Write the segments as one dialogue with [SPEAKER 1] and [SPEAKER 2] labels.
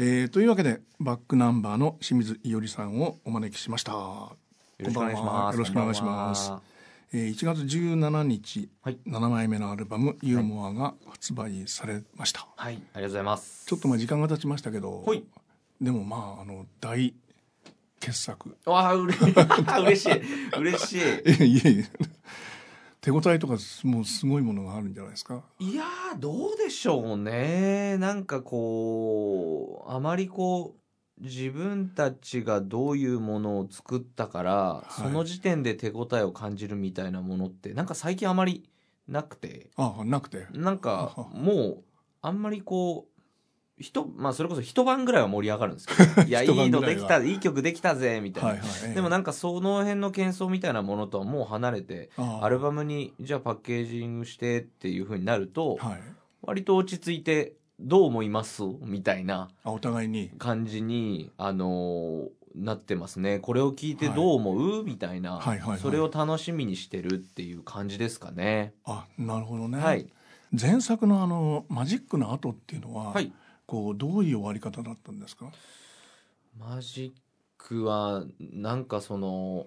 [SPEAKER 1] えーというわけでバックナンバーの清水伊織さんをお招きしました。
[SPEAKER 2] よろしくお願いします。
[SPEAKER 1] よろしくお願いします。えー1月17日、
[SPEAKER 2] はい。
[SPEAKER 1] 7枚目のアルバム「ユーモア」が発売されました、
[SPEAKER 2] はい、ありがとうございます。
[SPEAKER 1] ちょっとまあ時間が経ちましたけど、
[SPEAKER 2] はい。
[SPEAKER 1] でもまああの大傑作。
[SPEAKER 2] わあ、うれ嬉しい。嬉しい。
[SPEAKER 1] え いえいえ手応えとかもうすごいものがあるんじゃないですか？
[SPEAKER 2] いやー、どうでしょうね。なんかこう、あまりこう、自分たちがどういうものを作ったから、
[SPEAKER 1] い。
[SPEAKER 2] その時点で手応えを感じるみたいなものって、なんか最近あまりなくて、
[SPEAKER 1] ああなくて。
[SPEAKER 2] なんかもう、あんまりこう、ひとまあそれこそ一晩ぐらいは盛り上がるんですけど、いや、いいのできた、いい曲できたぜ、みたいな。
[SPEAKER 1] はいはい
[SPEAKER 2] でもなんかその辺の喧騒みたいなものとはもう離れて、アルバムにじゃあパッケージングしてっていう風になると、
[SPEAKER 1] はい。
[SPEAKER 2] 割と落ち着いて、どう思います？みたいな。
[SPEAKER 1] あお互いに。
[SPEAKER 2] 感じに、あのーなってますね。これを聞いてどう思う、みたいな、
[SPEAKER 1] はいはいはい。
[SPEAKER 2] それを楽しみにしてるっていう感じですかね。
[SPEAKER 1] あなるほどね、
[SPEAKER 2] はい。
[SPEAKER 1] 前作のあのマジックの後っていうのは、
[SPEAKER 2] はい。
[SPEAKER 1] こうどういう終わり方だったんですか？
[SPEAKER 2] マジックは、なんかその、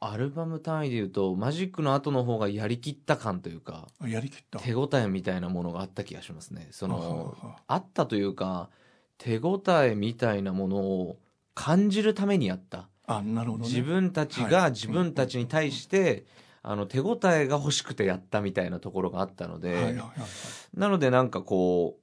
[SPEAKER 2] アルバム単位で言うと、マジックの後の方がやりきった感というか、
[SPEAKER 1] あやりきった。
[SPEAKER 2] 手応えみたいなものがあった気がしますね。そ
[SPEAKER 1] はは
[SPEAKER 2] の、
[SPEAKER 1] は
[SPEAKER 2] あ。ったというか、手応えみたいなものを感じるためにやった。
[SPEAKER 1] あなるほどね。
[SPEAKER 2] 自分たち
[SPEAKER 1] はい。
[SPEAKER 2] が自分たちに対して、あの、手応えが欲しくてやったみたいなところがあったので、
[SPEAKER 1] はいはいはいはい。
[SPEAKER 2] なのでなんかこう、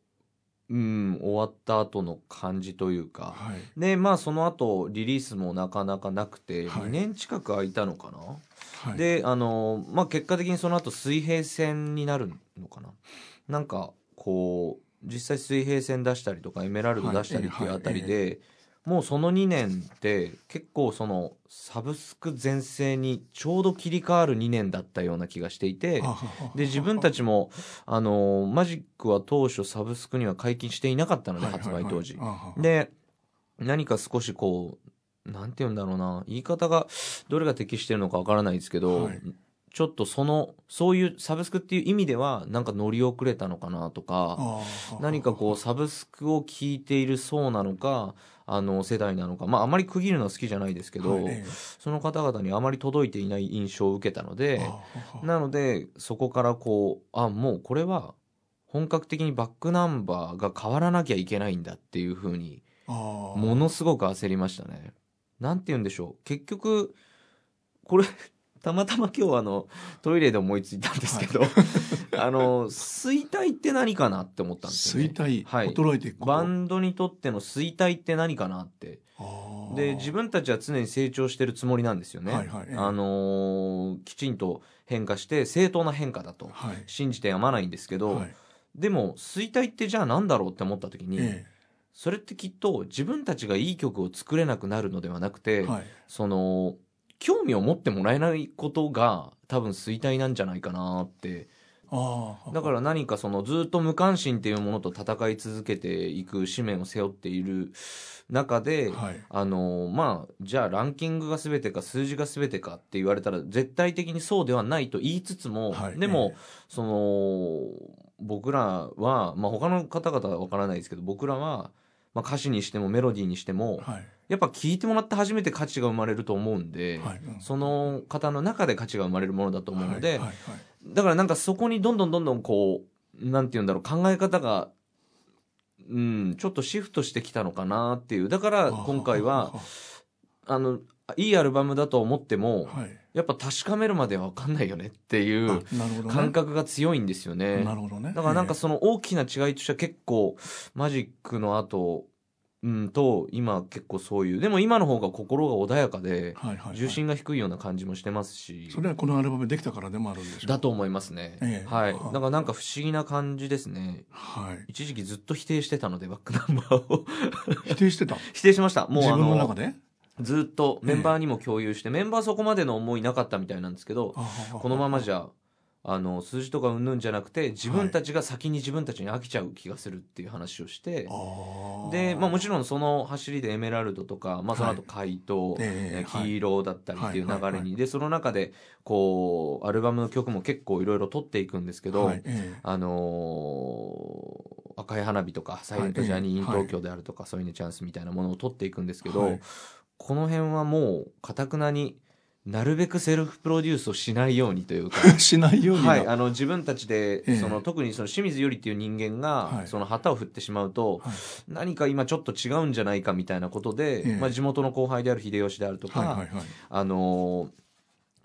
[SPEAKER 2] うん、終わった後の感じというか、
[SPEAKER 1] はい。
[SPEAKER 2] で、まあその後リリースもなかなかなくて、
[SPEAKER 1] はい。
[SPEAKER 2] 2年近く空いたのかな、
[SPEAKER 1] はい。
[SPEAKER 2] で、あの、まあ結果的にその後水平線になるのかな？なんか、こう、実際水平線出したりとかエメラルド出したりっていうあたりで、もうその2年って結構そのサブスク全盛にちょうど切り替わる2年だったような気がしていて、で、自分たちも、あの、マジックは当初サブスクには解禁していなかったので、発売当時。で、何か少しこう、なんて言うんだろうな、言い方が、どれが適してるのかわからないですけど、
[SPEAKER 1] はい。
[SPEAKER 2] ちょっとその、そういうサブスクっていう意味では、なんか乗り遅れたのかなとか、
[SPEAKER 1] あ
[SPEAKER 2] 何かこう、サブスクを聞いている層なのか、あの、世代なのか、まあ、あまり区切るのは好きじゃないですけど、
[SPEAKER 1] はいえ
[SPEAKER 2] その方々にあまり届いていない印象を受けたので、なので、そこからこう、あ、もうこれは、本格的にバックナンバーが変わらなきゃいけないんだっていうふうに、
[SPEAKER 1] あ
[SPEAKER 2] ものすごく焦りましたね。なんて言うんでしょう。結局、これ、たまたま今日あの、トイレで思いついたんですけど、あの、衰退って何かなって思ったんですよ、ね。
[SPEAKER 1] 衰退、
[SPEAKER 2] はい。
[SPEAKER 1] 衰えていく
[SPEAKER 2] バンドにとっての衰退って何かなって。で、自分たちは常に成長してるつもりなんですよね。
[SPEAKER 1] はいはい。ええ。
[SPEAKER 2] あのーきちんと変化して正当な変化だと
[SPEAKER 1] はい。
[SPEAKER 2] 信じてやまないんですけど、
[SPEAKER 1] はい。
[SPEAKER 2] でも衰退ってじゃあ何だろうって思った時に、
[SPEAKER 1] え
[SPEAKER 2] それってきっと自分たちがいい曲を作れなくなるのではなくて、
[SPEAKER 1] えはい。
[SPEAKER 2] その興味を持ってもらえないことが多分衰退なんじゃないかなって。だから何かそのずっと無関心っていうものと戦い続けていく使命を背負っている中で、
[SPEAKER 1] はい。
[SPEAKER 2] あのまあじゃあランキングが全てか数字が全てかって言われたら絶対的にそうではないと言いつつも、
[SPEAKER 1] はい。
[SPEAKER 2] でも、
[SPEAKER 1] え
[SPEAKER 2] その僕らは、まあ、他の方々は分からないですけど僕らは、まあ、歌詞にしてもメロディーにしても、
[SPEAKER 1] はい
[SPEAKER 2] やっぱ聴いてもらって初めて価値が生まれると思うんで、
[SPEAKER 1] はい。うん。
[SPEAKER 2] その方の中で価値が生まれるものだと思うので、
[SPEAKER 1] はいはいはい。
[SPEAKER 2] だからなんかそこにどんどんどんどんこうなんて言うんだろう考え方がうんちょっとシフトしてきたのかなっていう。だから今回はあのいいアルバムだと思っても
[SPEAKER 1] はい。
[SPEAKER 2] やっぱ確かめるまでは分かんないよねっていう感覚が強いんですよね。
[SPEAKER 1] なるほどね。
[SPEAKER 2] だからなんか
[SPEAKER 1] え。
[SPEAKER 2] その大きな違いとしては結構マジックの後、うん、と今結構そういうでも今の方が心が穏やかで
[SPEAKER 1] えはいはいはい。
[SPEAKER 2] 重心が低いような感じもしてますし。
[SPEAKER 1] それはこのアルバムできたからでもあるんでしょう
[SPEAKER 2] だと思いますね、
[SPEAKER 1] ええ。
[SPEAKER 2] はい。
[SPEAKER 1] はあ。
[SPEAKER 2] だからなんか不思議な感じですね。
[SPEAKER 1] はい。
[SPEAKER 2] 一時期ずっと否定してたのでバックナンバーを。
[SPEAKER 1] 否定してた？
[SPEAKER 2] 否定しました。もう
[SPEAKER 1] 自
[SPEAKER 2] あの
[SPEAKER 1] 分の中で？
[SPEAKER 2] ずっとメンバーにも共有して、メンバーそこまでの思いなかったみたいなんですけどこのままじゃあの数字とかうんぬんじゃなくて自分たちが先に自分たちに飽きちゃう気がするっていう話をして、
[SPEAKER 1] あー。
[SPEAKER 2] で、まあ、もちろんその走りでエメラルドとか、まあ、その後怪盗、
[SPEAKER 1] ええ
[SPEAKER 2] 黄色だったりっていう流れに、
[SPEAKER 1] はいはい。はい
[SPEAKER 2] でその中でこうアルバムの曲も結構いろいろ撮っていくんですけど、
[SPEAKER 1] はいええ。
[SPEAKER 2] あのー赤い花火とか「サイレントジャーニー・イン
[SPEAKER 1] はい
[SPEAKER 2] 東京」であるとか「そういうねチャンス」みたいなものを撮っていくんですけど、
[SPEAKER 1] はい。
[SPEAKER 2] この辺はもうかたくなになるべくセルフプロデュースをしないようにというか。
[SPEAKER 1] しないようにな、
[SPEAKER 2] はい、あの自分たちで、
[SPEAKER 1] ええ。
[SPEAKER 2] その特にその清水よりっていう人間が、
[SPEAKER 1] はい。
[SPEAKER 2] その旗を振ってしまうと、
[SPEAKER 1] はい。
[SPEAKER 2] 何か今ちょっと違うんじゃないかみたいなことで、
[SPEAKER 1] ええ。
[SPEAKER 2] まあ、地元の後輩である秀吉であるとか、
[SPEAKER 1] はいはいはい。
[SPEAKER 2] あのー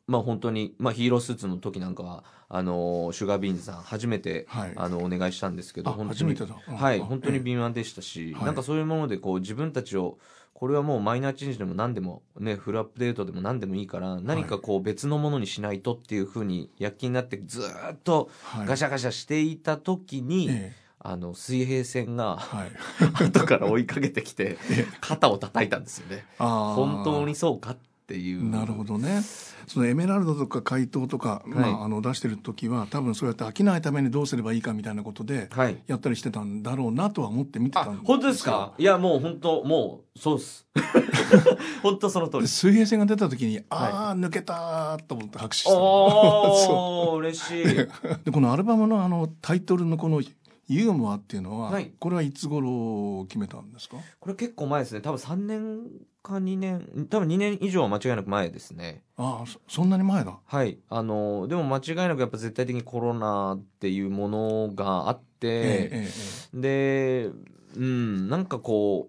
[SPEAKER 2] まあ本当に、まあ、ヒーロースーツの時なんかはあのーシュガービーンズさん初めて、
[SPEAKER 1] はい。
[SPEAKER 2] あのお願いしたんですけど
[SPEAKER 1] あ
[SPEAKER 2] 本当にはい
[SPEAKER 1] あ
[SPEAKER 2] 本当に
[SPEAKER 1] ええ
[SPEAKER 2] 敏腕でしたし、
[SPEAKER 1] はい。
[SPEAKER 2] なんかそういうものでこう自分たちをこれはもうマイナーチェンジでも何でもねフルアップデートでも何でもいいから何かこう別のものにしないとっていうふうに躍起になってずーっと
[SPEAKER 1] はい。
[SPEAKER 2] ガシャガシャしていた時に、
[SPEAKER 1] え
[SPEAKER 2] あの水平線が
[SPEAKER 1] えはい。
[SPEAKER 2] 後から追いかけてきて 肩を叩いたんですよね。本当にそうかっていう。
[SPEAKER 1] なるほどね。そのエメラルドとか怪盗とか、まあ、あの出してる時は多分そうやって飽きないためにどうすればいいかみたいなことで
[SPEAKER 2] はい。
[SPEAKER 1] やったりしてたんだろうなとは思って見て
[SPEAKER 2] あ
[SPEAKER 1] たんですよ。
[SPEAKER 2] 本当ですか？いやもう本当もうそうです。本当その通り
[SPEAKER 1] 水平線が出た時に、ああ抜けたと思って拍手した。そ
[SPEAKER 2] おー 嬉しい。
[SPEAKER 1] う でこのアルバムのあのタイトルのこの「ユーモア」っていうのは、
[SPEAKER 2] はい。
[SPEAKER 1] これはいつ頃決めたんですか？
[SPEAKER 2] これ結構前ですね。多分3年か2年多分2年以上は間違いなく前ですね。
[SPEAKER 1] ああそそんなに前だ。
[SPEAKER 2] はい。あのでも間違いなくやっぱ絶対的にコロナっていうものがあって、
[SPEAKER 1] えええ。
[SPEAKER 2] でうんなんかこ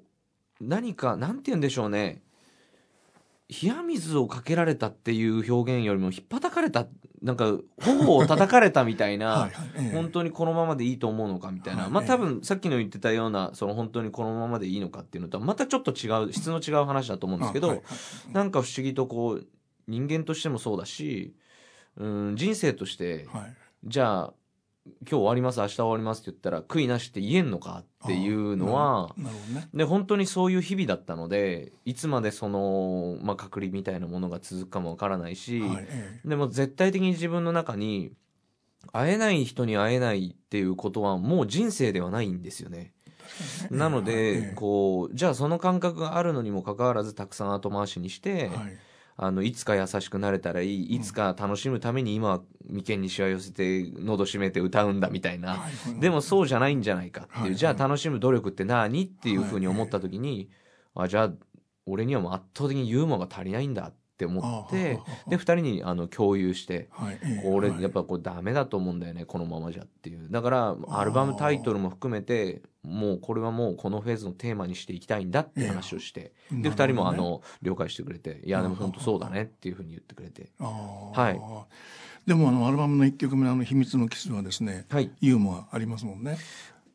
[SPEAKER 2] う何かなんて言うんでしょうね冷や水をかけられたっていう表現よりもひっぱたかれたなんか頬を叩かれたみたい
[SPEAKER 1] え
[SPEAKER 2] な
[SPEAKER 1] はいはいええ。
[SPEAKER 2] 本当にこのままでいいと思うのかみたいな、
[SPEAKER 1] はい
[SPEAKER 2] まあ多分さっきの言ってたようなその本当にこのままでいいのかっていうのとはまたちょっと違う質の違う話だと思うんですけど、
[SPEAKER 1] あはいはい
[SPEAKER 2] なんか不思議とこう人間としてもそうだし、うん、人生として
[SPEAKER 1] はい。
[SPEAKER 2] じゃあ今日終わります明日終わりますって言ったら悔いなしって言えんのかっていうのは
[SPEAKER 1] ね。
[SPEAKER 2] で本当にそういう日々だったのでいつまでその、まあ、隔離みたいなものが続くかもわからないし、
[SPEAKER 1] はいえ
[SPEAKER 2] でも絶対的に自分の中に会えない人に会えないっていうことはもう人生ではないんですよね。
[SPEAKER 1] え
[SPEAKER 2] なので、
[SPEAKER 1] ええ。
[SPEAKER 2] こうじゃあその感覚があるのにもかかわらずたくさん後回しにして、
[SPEAKER 1] はい
[SPEAKER 2] あのいつか優しくなれたらいいいつか楽しむために今は眉間にしわ寄せて喉閉めて歌うんだみたいな、
[SPEAKER 1] はい
[SPEAKER 2] でもそうじゃないんじゃないかっていう、
[SPEAKER 1] はい
[SPEAKER 2] じゃあ楽しむ努力って何？っていうふうに思った時に、あじゃあ俺にはもう圧倒的にユーモアが足りないんだ。って思って
[SPEAKER 1] あ
[SPEAKER 2] で2人にあの共有して。これ
[SPEAKER 1] はい。
[SPEAKER 2] やっぱこれダメだと思うんだよねこのままじゃっていう。だからアルバムタイトルも含めてもうこれはもうこのフェーズのテーマにしていきたいんだって話をしてで2人もあの了解してくれていやでも本当そうだねっていうふうに言ってくれて。はい。
[SPEAKER 1] でもあのアルバムの1曲目の「秘密のキス」はですね
[SPEAKER 2] はい。
[SPEAKER 1] ユーモアありますもんね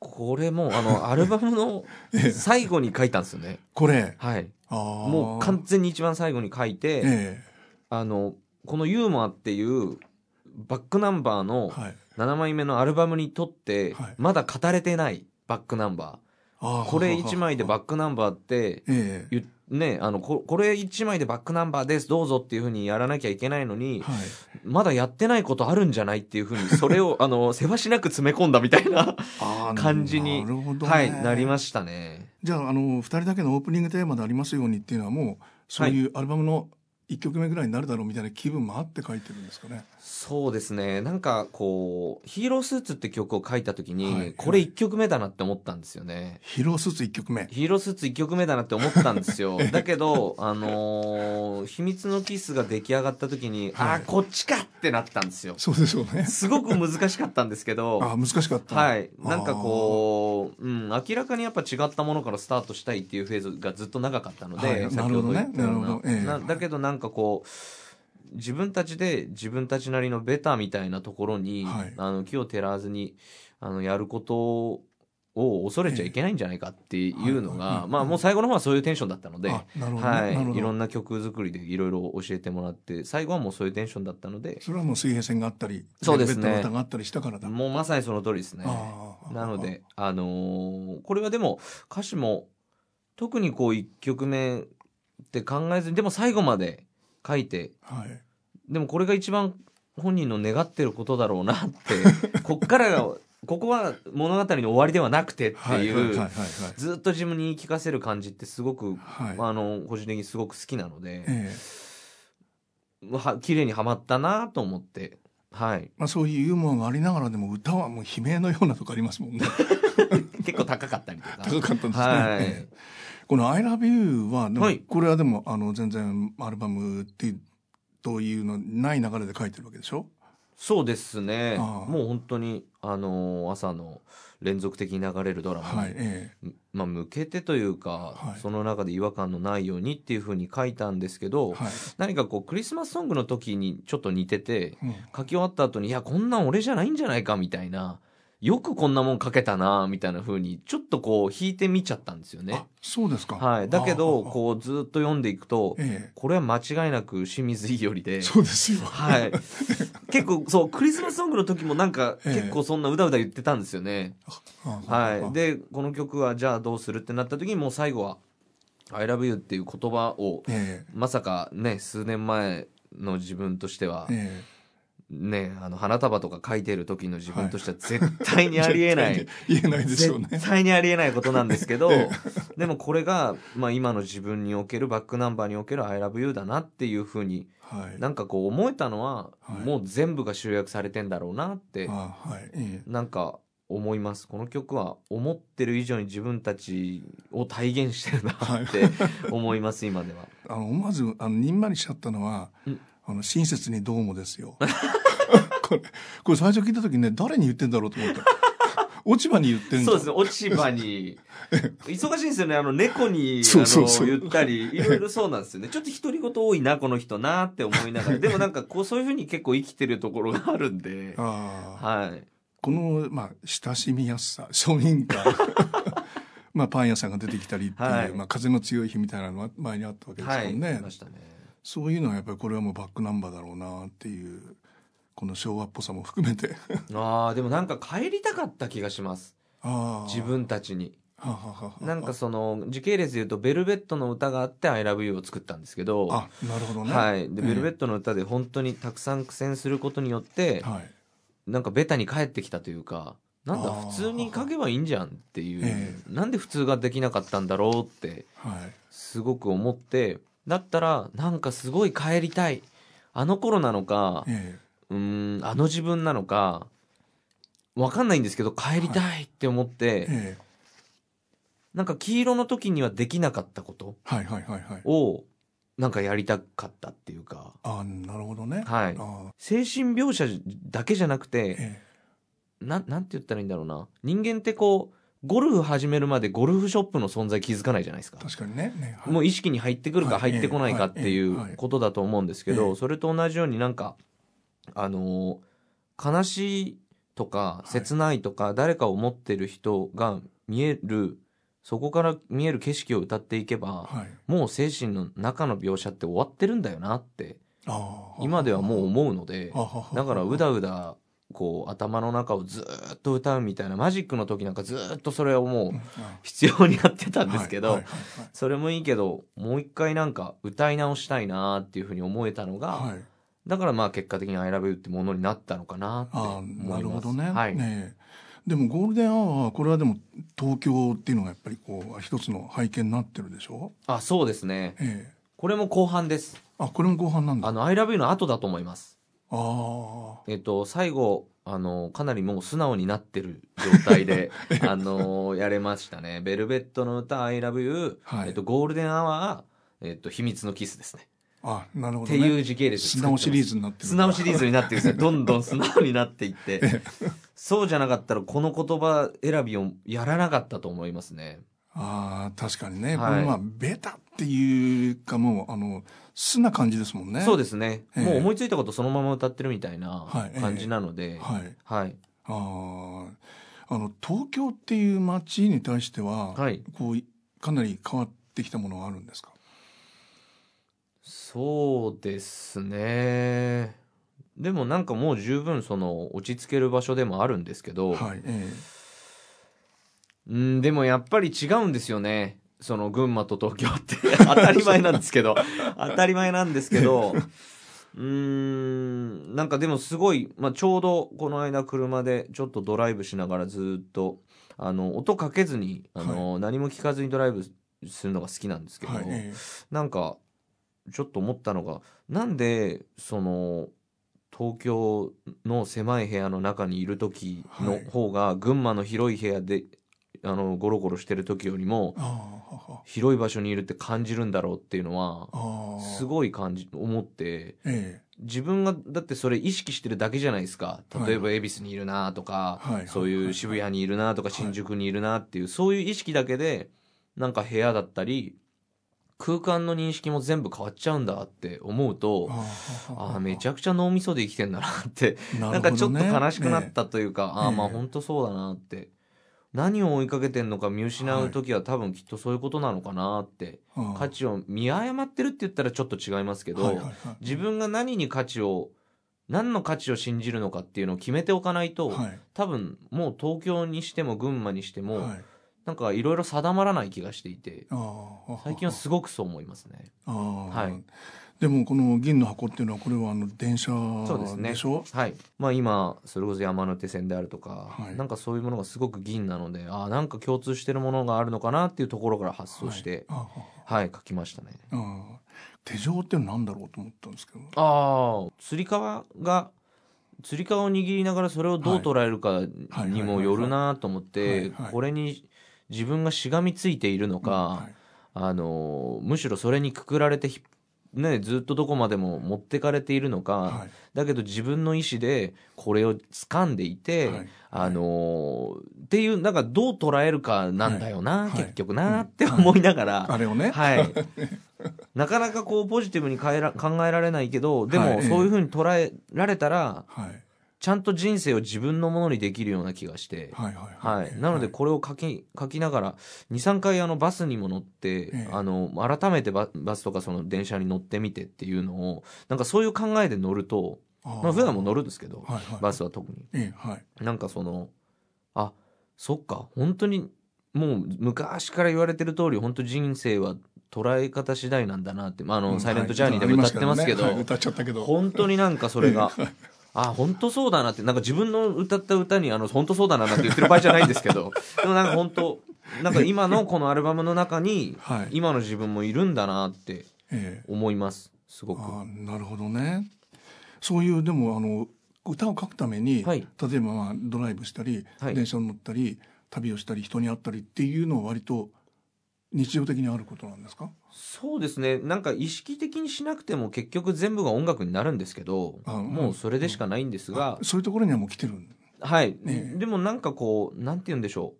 [SPEAKER 2] これもあのアルバムの 最後に書いたんですよね。
[SPEAKER 1] これ。
[SPEAKER 2] はい。もう完全に一番最後に書いて
[SPEAKER 1] え
[SPEAKER 2] あのこの「ユーモア」っていうバックナンバー
[SPEAKER 1] え
[SPEAKER 2] の
[SPEAKER 1] はい。
[SPEAKER 2] 7枚目のアルバムにとって
[SPEAKER 1] はい。
[SPEAKER 2] まだ語れてないバックナンバー。これ1枚でバックナンバーって
[SPEAKER 1] ええ。
[SPEAKER 2] 言っねあのここれ1枚でバックナンバーですどうぞっていうふうにやらなきゃいけないのに
[SPEAKER 1] はい。
[SPEAKER 2] まだやってないことあるんじゃないっていうふうに それをあのせわしなく詰め込んだみたいな感じに
[SPEAKER 1] な
[SPEAKER 2] はいなりましたね。
[SPEAKER 1] じゃああの2人だけのオープニングテーマでありますようにっていうのはもうそういうアルバムの1曲目ぐらいになるだろうみたいな気分もあって書いてるんですかね
[SPEAKER 2] そうですね。なんかこう「ヒーロースーツ」って曲を書いた時に、
[SPEAKER 1] はい
[SPEAKER 2] これ1曲目だなって思ったんですよね。
[SPEAKER 1] ヒーロースーツ1曲目。
[SPEAKER 2] ヒーロースーツ1曲目だなって思ったんですよ。だけどあのー秘密のキスが出来上がった時に、
[SPEAKER 1] はい。
[SPEAKER 2] ああこっちかってなったんですよ。
[SPEAKER 1] そうでしょうね。
[SPEAKER 2] すごく難しかったんですけど。
[SPEAKER 1] あー難しかった。
[SPEAKER 2] はい。なんかこう、うん、明らかにやっぱ違ったものからスタートしたいっていうフェーズがずっと長かったので、
[SPEAKER 1] はい。
[SPEAKER 2] 先ほど言ったような。
[SPEAKER 1] なるほどね。なるほど。ええ。
[SPEAKER 2] なだけどなんかこう自分たちで自分たちなりのベタみたいなところに、
[SPEAKER 1] はい。
[SPEAKER 2] あの木を照らわずにあのやることを恐れちゃいけないんじゃないかっていうのが、まあもう最後の方はそういうテンションだったので、はい、いろんな曲作りでいろいろ教えてもらって最後はもうそういうテンションだったので
[SPEAKER 1] それはもう水平線があったり
[SPEAKER 2] そうですね。
[SPEAKER 1] があったりしたからだ。
[SPEAKER 2] もうまさにその通りですね。なので、あのーこれはでも歌詞も特にこう1曲目って考えずにでも最後まで書いて。
[SPEAKER 1] はい。
[SPEAKER 2] でもこれが一番本人の願ってることだろうなって こっからがここは物語の終わりではなくてって
[SPEAKER 1] はい
[SPEAKER 2] う
[SPEAKER 1] はい。
[SPEAKER 2] ずっと自分に言い聞かせる感じってすごく、
[SPEAKER 1] はい。
[SPEAKER 2] あの個人的にすごく好きなので、
[SPEAKER 1] ええ。
[SPEAKER 2] は綺麗にはまったなと思って。はい。
[SPEAKER 1] まあ、そういうユーモアがありながらでも歌はもう悲鳴のようなとこありますもんね。
[SPEAKER 2] 結構高かったりとか。
[SPEAKER 1] 高かったんですね、
[SPEAKER 2] はい。
[SPEAKER 1] ええこの「ILOVEYOU」はでも
[SPEAKER 2] はい。
[SPEAKER 1] これはでもあの全然アルバムっていうというのない流れで書いてるわけでしょ？
[SPEAKER 2] そうですね。もう本当にあの朝の連続的に流れるドラマに、
[SPEAKER 1] はいえ
[SPEAKER 2] まあ、向けてというか、
[SPEAKER 1] はい。
[SPEAKER 2] その中で違和感のないようにっていうふうに書いたんですけど、
[SPEAKER 1] えはい、
[SPEAKER 2] 何かこうクリスマスソングの時にちょっと似てて
[SPEAKER 1] うん。
[SPEAKER 2] 書き終わった後にいやこんなん俺じゃないんじゃないかみたいなよくこんなもん書けたなみたいなふうにちょっとこう引いてみちゃったんですよね。
[SPEAKER 1] あ。そうですか。
[SPEAKER 2] はい、だけどこうずっと読んでいくと
[SPEAKER 1] ええ。
[SPEAKER 2] これは間違いなく清水いよりで。
[SPEAKER 1] そうですよ。
[SPEAKER 2] はい、結構そうクリスマスソングの時もなんか
[SPEAKER 1] ええ。
[SPEAKER 2] 結構そんなうだうだ言ってたんですよね。
[SPEAKER 1] あ
[SPEAKER 2] はい、でこの曲はじゃあどうするってなった時にもう最後は「ILOVEYOU」っていう言葉を
[SPEAKER 1] え。
[SPEAKER 2] まさかね数年前の自分としては
[SPEAKER 1] ええ
[SPEAKER 2] ねあの花束とか書いてる時の自分としては絶対にありえない、
[SPEAKER 1] 絶対に言えないですよね。
[SPEAKER 2] 絶対にありえないことなんですけど、
[SPEAKER 1] え
[SPEAKER 2] でもこれが、まあ、今の自分におけるバックナンバーにおける「ILOVEYOU」だなっていうふうに
[SPEAKER 1] はい。
[SPEAKER 2] なんかこう思えたのは、
[SPEAKER 1] はい。
[SPEAKER 2] もう全部が集約されてんだろうなって
[SPEAKER 1] あはい。ええ。
[SPEAKER 2] なんか思います。この曲は思ってる以上に自分たちを体現してるなって思います今では。
[SPEAKER 1] あの思わずあのにんまりしちゃったのは
[SPEAKER 2] うん「
[SPEAKER 1] あの親切にどうも」ですよ。これこれ最初聞いた時ね誰に言ってんだろうと思った。落ち葉に言ってんだ。
[SPEAKER 2] そうですね落ち葉に。忙しいんですよねあの猫にあの言ったりいろいろそうなんですよね。ちょっと独り言多いなこの人なって思いながら。でもなんかこうそういうふうに結構生きてるところがあるんで。はい。
[SPEAKER 1] この、まあ、親しみやすさ庶民感まあパン屋さんが出てきたりっていう、
[SPEAKER 2] はい。
[SPEAKER 1] まあ、風の強い日みたいなのが前にあったわけです
[SPEAKER 2] はい
[SPEAKER 1] もんね、
[SPEAKER 2] いましたね
[SPEAKER 1] そういうのはやっぱりこれはもうバックナンバーだろうなっていうこの昭和っぽさも含めて。
[SPEAKER 2] ああでもなんか帰りたかった気がします。自分たちに。
[SPEAKER 1] はははは
[SPEAKER 2] なんかその時系列で言うと「ベルベットの歌」があって「ILOVEYOU」を作ったんですけど。
[SPEAKER 1] あなるほどね。
[SPEAKER 2] はい、で、
[SPEAKER 1] ええ。
[SPEAKER 2] ベルベットの歌で本当にたくさん苦戦することによって、
[SPEAKER 1] はい。
[SPEAKER 2] なんかベタに帰ってきたというかなんだ普通に書けばいいんじゃんっていう、
[SPEAKER 1] え。
[SPEAKER 2] なんで普通ができなかったんだろうって
[SPEAKER 1] はい。
[SPEAKER 2] すごく思ってだったらなんかすごい帰りたい。あの頃なのか
[SPEAKER 1] え
[SPEAKER 2] うーんあの自分なのかわかんないんですけど帰りたいって思って、
[SPEAKER 1] ええ。
[SPEAKER 2] なんか黄色の時にはできなかったこと
[SPEAKER 1] はいはいはいはい。
[SPEAKER 2] をなんかやりたかったっていうか。
[SPEAKER 1] あなるほどね。
[SPEAKER 2] はい。
[SPEAKER 1] あ
[SPEAKER 2] 精神描写だけじゃなくて
[SPEAKER 1] え。
[SPEAKER 2] ななんて言ったらいいんだろうな。人間ってこうゴルフ始めるまでゴルフショップの存在気づかないじゃないですか。
[SPEAKER 1] え確かにね。ね、はい。
[SPEAKER 2] もう意識に入ってくるか
[SPEAKER 1] はい。
[SPEAKER 2] 入ってこないかってい
[SPEAKER 1] う
[SPEAKER 2] ことだと思うんですけど、
[SPEAKER 1] ええ。
[SPEAKER 2] それと同じようになんかあのー悲しいとか
[SPEAKER 1] い。
[SPEAKER 2] 切ないとか、誰かを思ってる人が見えるそこから見える景色を歌っていけば、
[SPEAKER 1] はい。
[SPEAKER 2] もう精神の中の描写って終わってるんだよなって今ではもう思うのでだからうだうだこう頭の中をずーっと歌うみたいなマジックの時なんかずーっとそれをもう
[SPEAKER 1] うん。
[SPEAKER 2] 執拗にやってたんですけど、それもいいけどもう一回なんか歌い直したいなっていうふうに思えたのが、
[SPEAKER 1] はい。はい
[SPEAKER 2] だからまあ結果的に「 I LOVE YOU」ってものになったのかなって
[SPEAKER 1] あ
[SPEAKER 2] 思います。
[SPEAKER 1] あなるほどね,、
[SPEAKER 2] はい、
[SPEAKER 1] ねえ。でもゴールデンアワーはこれはでも東京っていうのがやっぱりこう一つの背景になってるでしょ？
[SPEAKER 2] あそうですね。
[SPEAKER 1] ええ。
[SPEAKER 2] これも後半です。
[SPEAKER 1] あこれも後半なんだ。
[SPEAKER 2] あの「ILOVEYOU」の後だと思います。
[SPEAKER 1] あ
[SPEAKER 2] えっと最後あのかなりもう素直になってる状態で あのやれましたね「ベルベットの歌 I LOVE YOU」
[SPEAKER 1] はい。
[SPEAKER 2] えっと、ゴールデンアワー、えっと、秘密のキスですね。
[SPEAKER 1] ああなるほど、ね、
[SPEAKER 2] っていう時系列
[SPEAKER 1] 素直シリー
[SPEAKER 2] ズ
[SPEAKER 1] ズになってる
[SPEAKER 2] 素直シリーズになってるんですよ どんどん素直になっていって。そうじゃなかったらこの言葉選びをやらなかったと思いますね。
[SPEAKER 1] ああ確かにね、
[SPEAKER 2] はい。
[SPEAKER 1] まあベタっていうかもうあの素な感じですもんね。
[SPEAKER 2] そうですね、
[SPEAKER 1] ええ。
[SPEAKER 2] もう思いついたことそのまま歌ってるみたいな
[SPEAKER 1] はい
[SPEAKER 2] 感じなので、
[SPEAKER 1] はい。
[SPEAKER 2] はい、
[SPEAKER 1] あああの東京っていう街に対しては、
[SPEAKER 2] はい。
[SPEAKER 1] こうかなり変わってきたものがあるんですか？
[SPEAKER 2] そうですね。でもなんかもう十分その落ち着ける場所でもあるんですけど、
[SPEAKER 1] はいえ。
[SPEAKER 2] うんでもやっぱり違うんですよねその群馬と東京って 当たり前なんですけど 当たり前なんですけどうーんなんかでもすごい、まあ、ちょうどこの間車でちょっとドライブしながらずっとあの音かけずにあの、何も聞かずにドライブするのが好きなんですけど、
[SPEAKER 1] はいえ
[SPEAKER 2] なんかちょっと思ったのがなんでその東京の狭い部屋の中にいる時の方が、群馬の広い部屋であのゴロゴロしてる時よりも広い場所にいるって感じるんだろうっていうのはすごい感じ思って
[SPEAKER 1] え
[SPEAKER 2] 自分がだってそれ意識してるだけじゃないですか。例えば恵比寿にいるなとか、
[SPEAKER 1] はい
[SPEAKER 2] そういう渋谷にいるなとか新宿にいるなっていう、そういう意識だけでなんか部屋だったり空間の認識も全部変わっちゃうんだって思うと
[SPEAKER 1] えあ
[SPEAKER 2] ああめちゃくちゃ脳みそで生きてんだなって
[SPEAKER 1] な
[SPEAKER 2] なんかちょっと悲しくなっ
[SPEAKER 1] え
[SPEAKER 2] たというか、ああまあ
[SPEAKER 1] ええ
[SPEAKER 2] 本当そうだなって何を追いかけてんのか見失う時は多分きっとそういうことなのかなって、
[SPEAKER 1] えああ
[SPEAKER 2] 価値を見誤ってるって言ったらちょっと違いますけど、
[SPEAKER 1] はいはいはい。
[SPEAKER 2] 自分が何に価値を何の価値を信じるのかっていうのを決めておかないと、
[SPEAKER 1] はい。
[SPEAKER 2] 多分もう東京にしても群馬にしても、
[SPEAKER 1] はい。
[SPEAKER 2] なんかいろいろ定まらない気がしていて最近はすごくそう思いますね。はい
[SPEAKER 1] でもこの銀の箱っていうのはこれはあの電車
[SPEAKER 2] そうですね。
[SPEAKER 1] でしょ？
[SPEAKER 2] はい。まあ、今それこそ山手線であるとか、
[SPEAKER 1] はい。
[SPEAKER 2] なんかそういうものがすごく銀なのでああなんか共通してるものがあるのかなっていうところから発想して
[SPEAKER 1] はい。
[SPEAKER 2] はい、書きましたね。
[SPEAKER 1] あ手錠ってなんだろうと思ったんですけど。
[SPEAKER 2] ああつり革がつり革を握りながらそれをどう捉えるかにもよるなと思っ
[SPEAKER 1] はい。
[SPEAKER 2] てこれに自分がしがみついているのか、
[SPEAKER 1] はい。
[SPEAKER 2] あのむしろそれにくくられてひね、ずっとどこまでも持ってかれているのか、
[SPEAKER 1] はい。
[SPEAKER 2] だけど自分の意思でこれを掴んでいて、
[SPEAKER 1] はい。
[SPEAKER 2] あのっていうなんかどう捉えるかなんだよな、
[SPEAKER 1] はい。
[SPEAKER 2] 結局なって思いながら、
[SPEAKER 1] あれをね。
[SPEAKER 2] はい。なかなかこうポジティブに変えら考えられないけど、で
[SPEAKER 1] はい。
[SPEAKER 2] もそういうふうに捉えられたら、
[SPEAKER 1] はい
[SPEAKER 2] ちゃんと人生を自分のものにできるような気がして、
[SPEAKER 1] はいはい
[SPEAKER 2] はい。なのでこれを書き、書きながら、2、3回あのバスにも乗って
[SPEAKER 1] ええ、
[SPEAKER 2] あの、改めてババスとかその電車に乗ってみてっていうのを、なんかそういう考えで乗ると、まあ普段も乗るんですけど、
[SPEAKER 1] はいはい。
[SPEAKER 2] バスは特に。
[SPEAKER 1] ええはい。
[SPEAKER 2] なんかその、あ、そっか、本当に、もう昔から言われてる通り、本当人生は捉え方次第なんだなって、まあ、あの、
[SPEAKER 1] うん。
[SPEAKER 2] サイレントジャーニーでも歌ってますけど、
[SPEAKER 1] 歌っちゃったけど。
[SPEAKER 2] 本当になんかそれが、あ、本当そうだなって、なんか自分の歌った歌に、あの、本当そうだななんて言ってる場合じゃないんですけど、でもなんか本当、なんか今のこのアルバムの中に、
[SPEAKER 1] はい。
[SPEAKER 2] 今の自分もいるんだなって
[SPEAKER 1] ええ。
[SPEAKER 2] 思います、すごく。
[SPEAKER 1] なるほどね。そういうでもあの歌を書くために、
[SPEAKER 2] はい。
[SPEAKER 1] 例えばまあドライブしたり、
[SPEAKER 2] はい。
[SPEAKER 1] 電車に乗ったり旅をしたり人に会ったりっていうのは割と日常的にあることなんですか？
[SPEAKER 2] そうですね。なんか意識的にしなくても結局全部が音楽になるんですけど
[SPEAKER 1] あ
[SPEAKER 2] もうそれでしかないんですが
[SPEAKER 1] あ、そういうところにはもう来てる
[SPEAKER 2] はい、
[SPEAKER 1] ね
[SPEAKER 2] でもなんかこうなんて言うんでしょ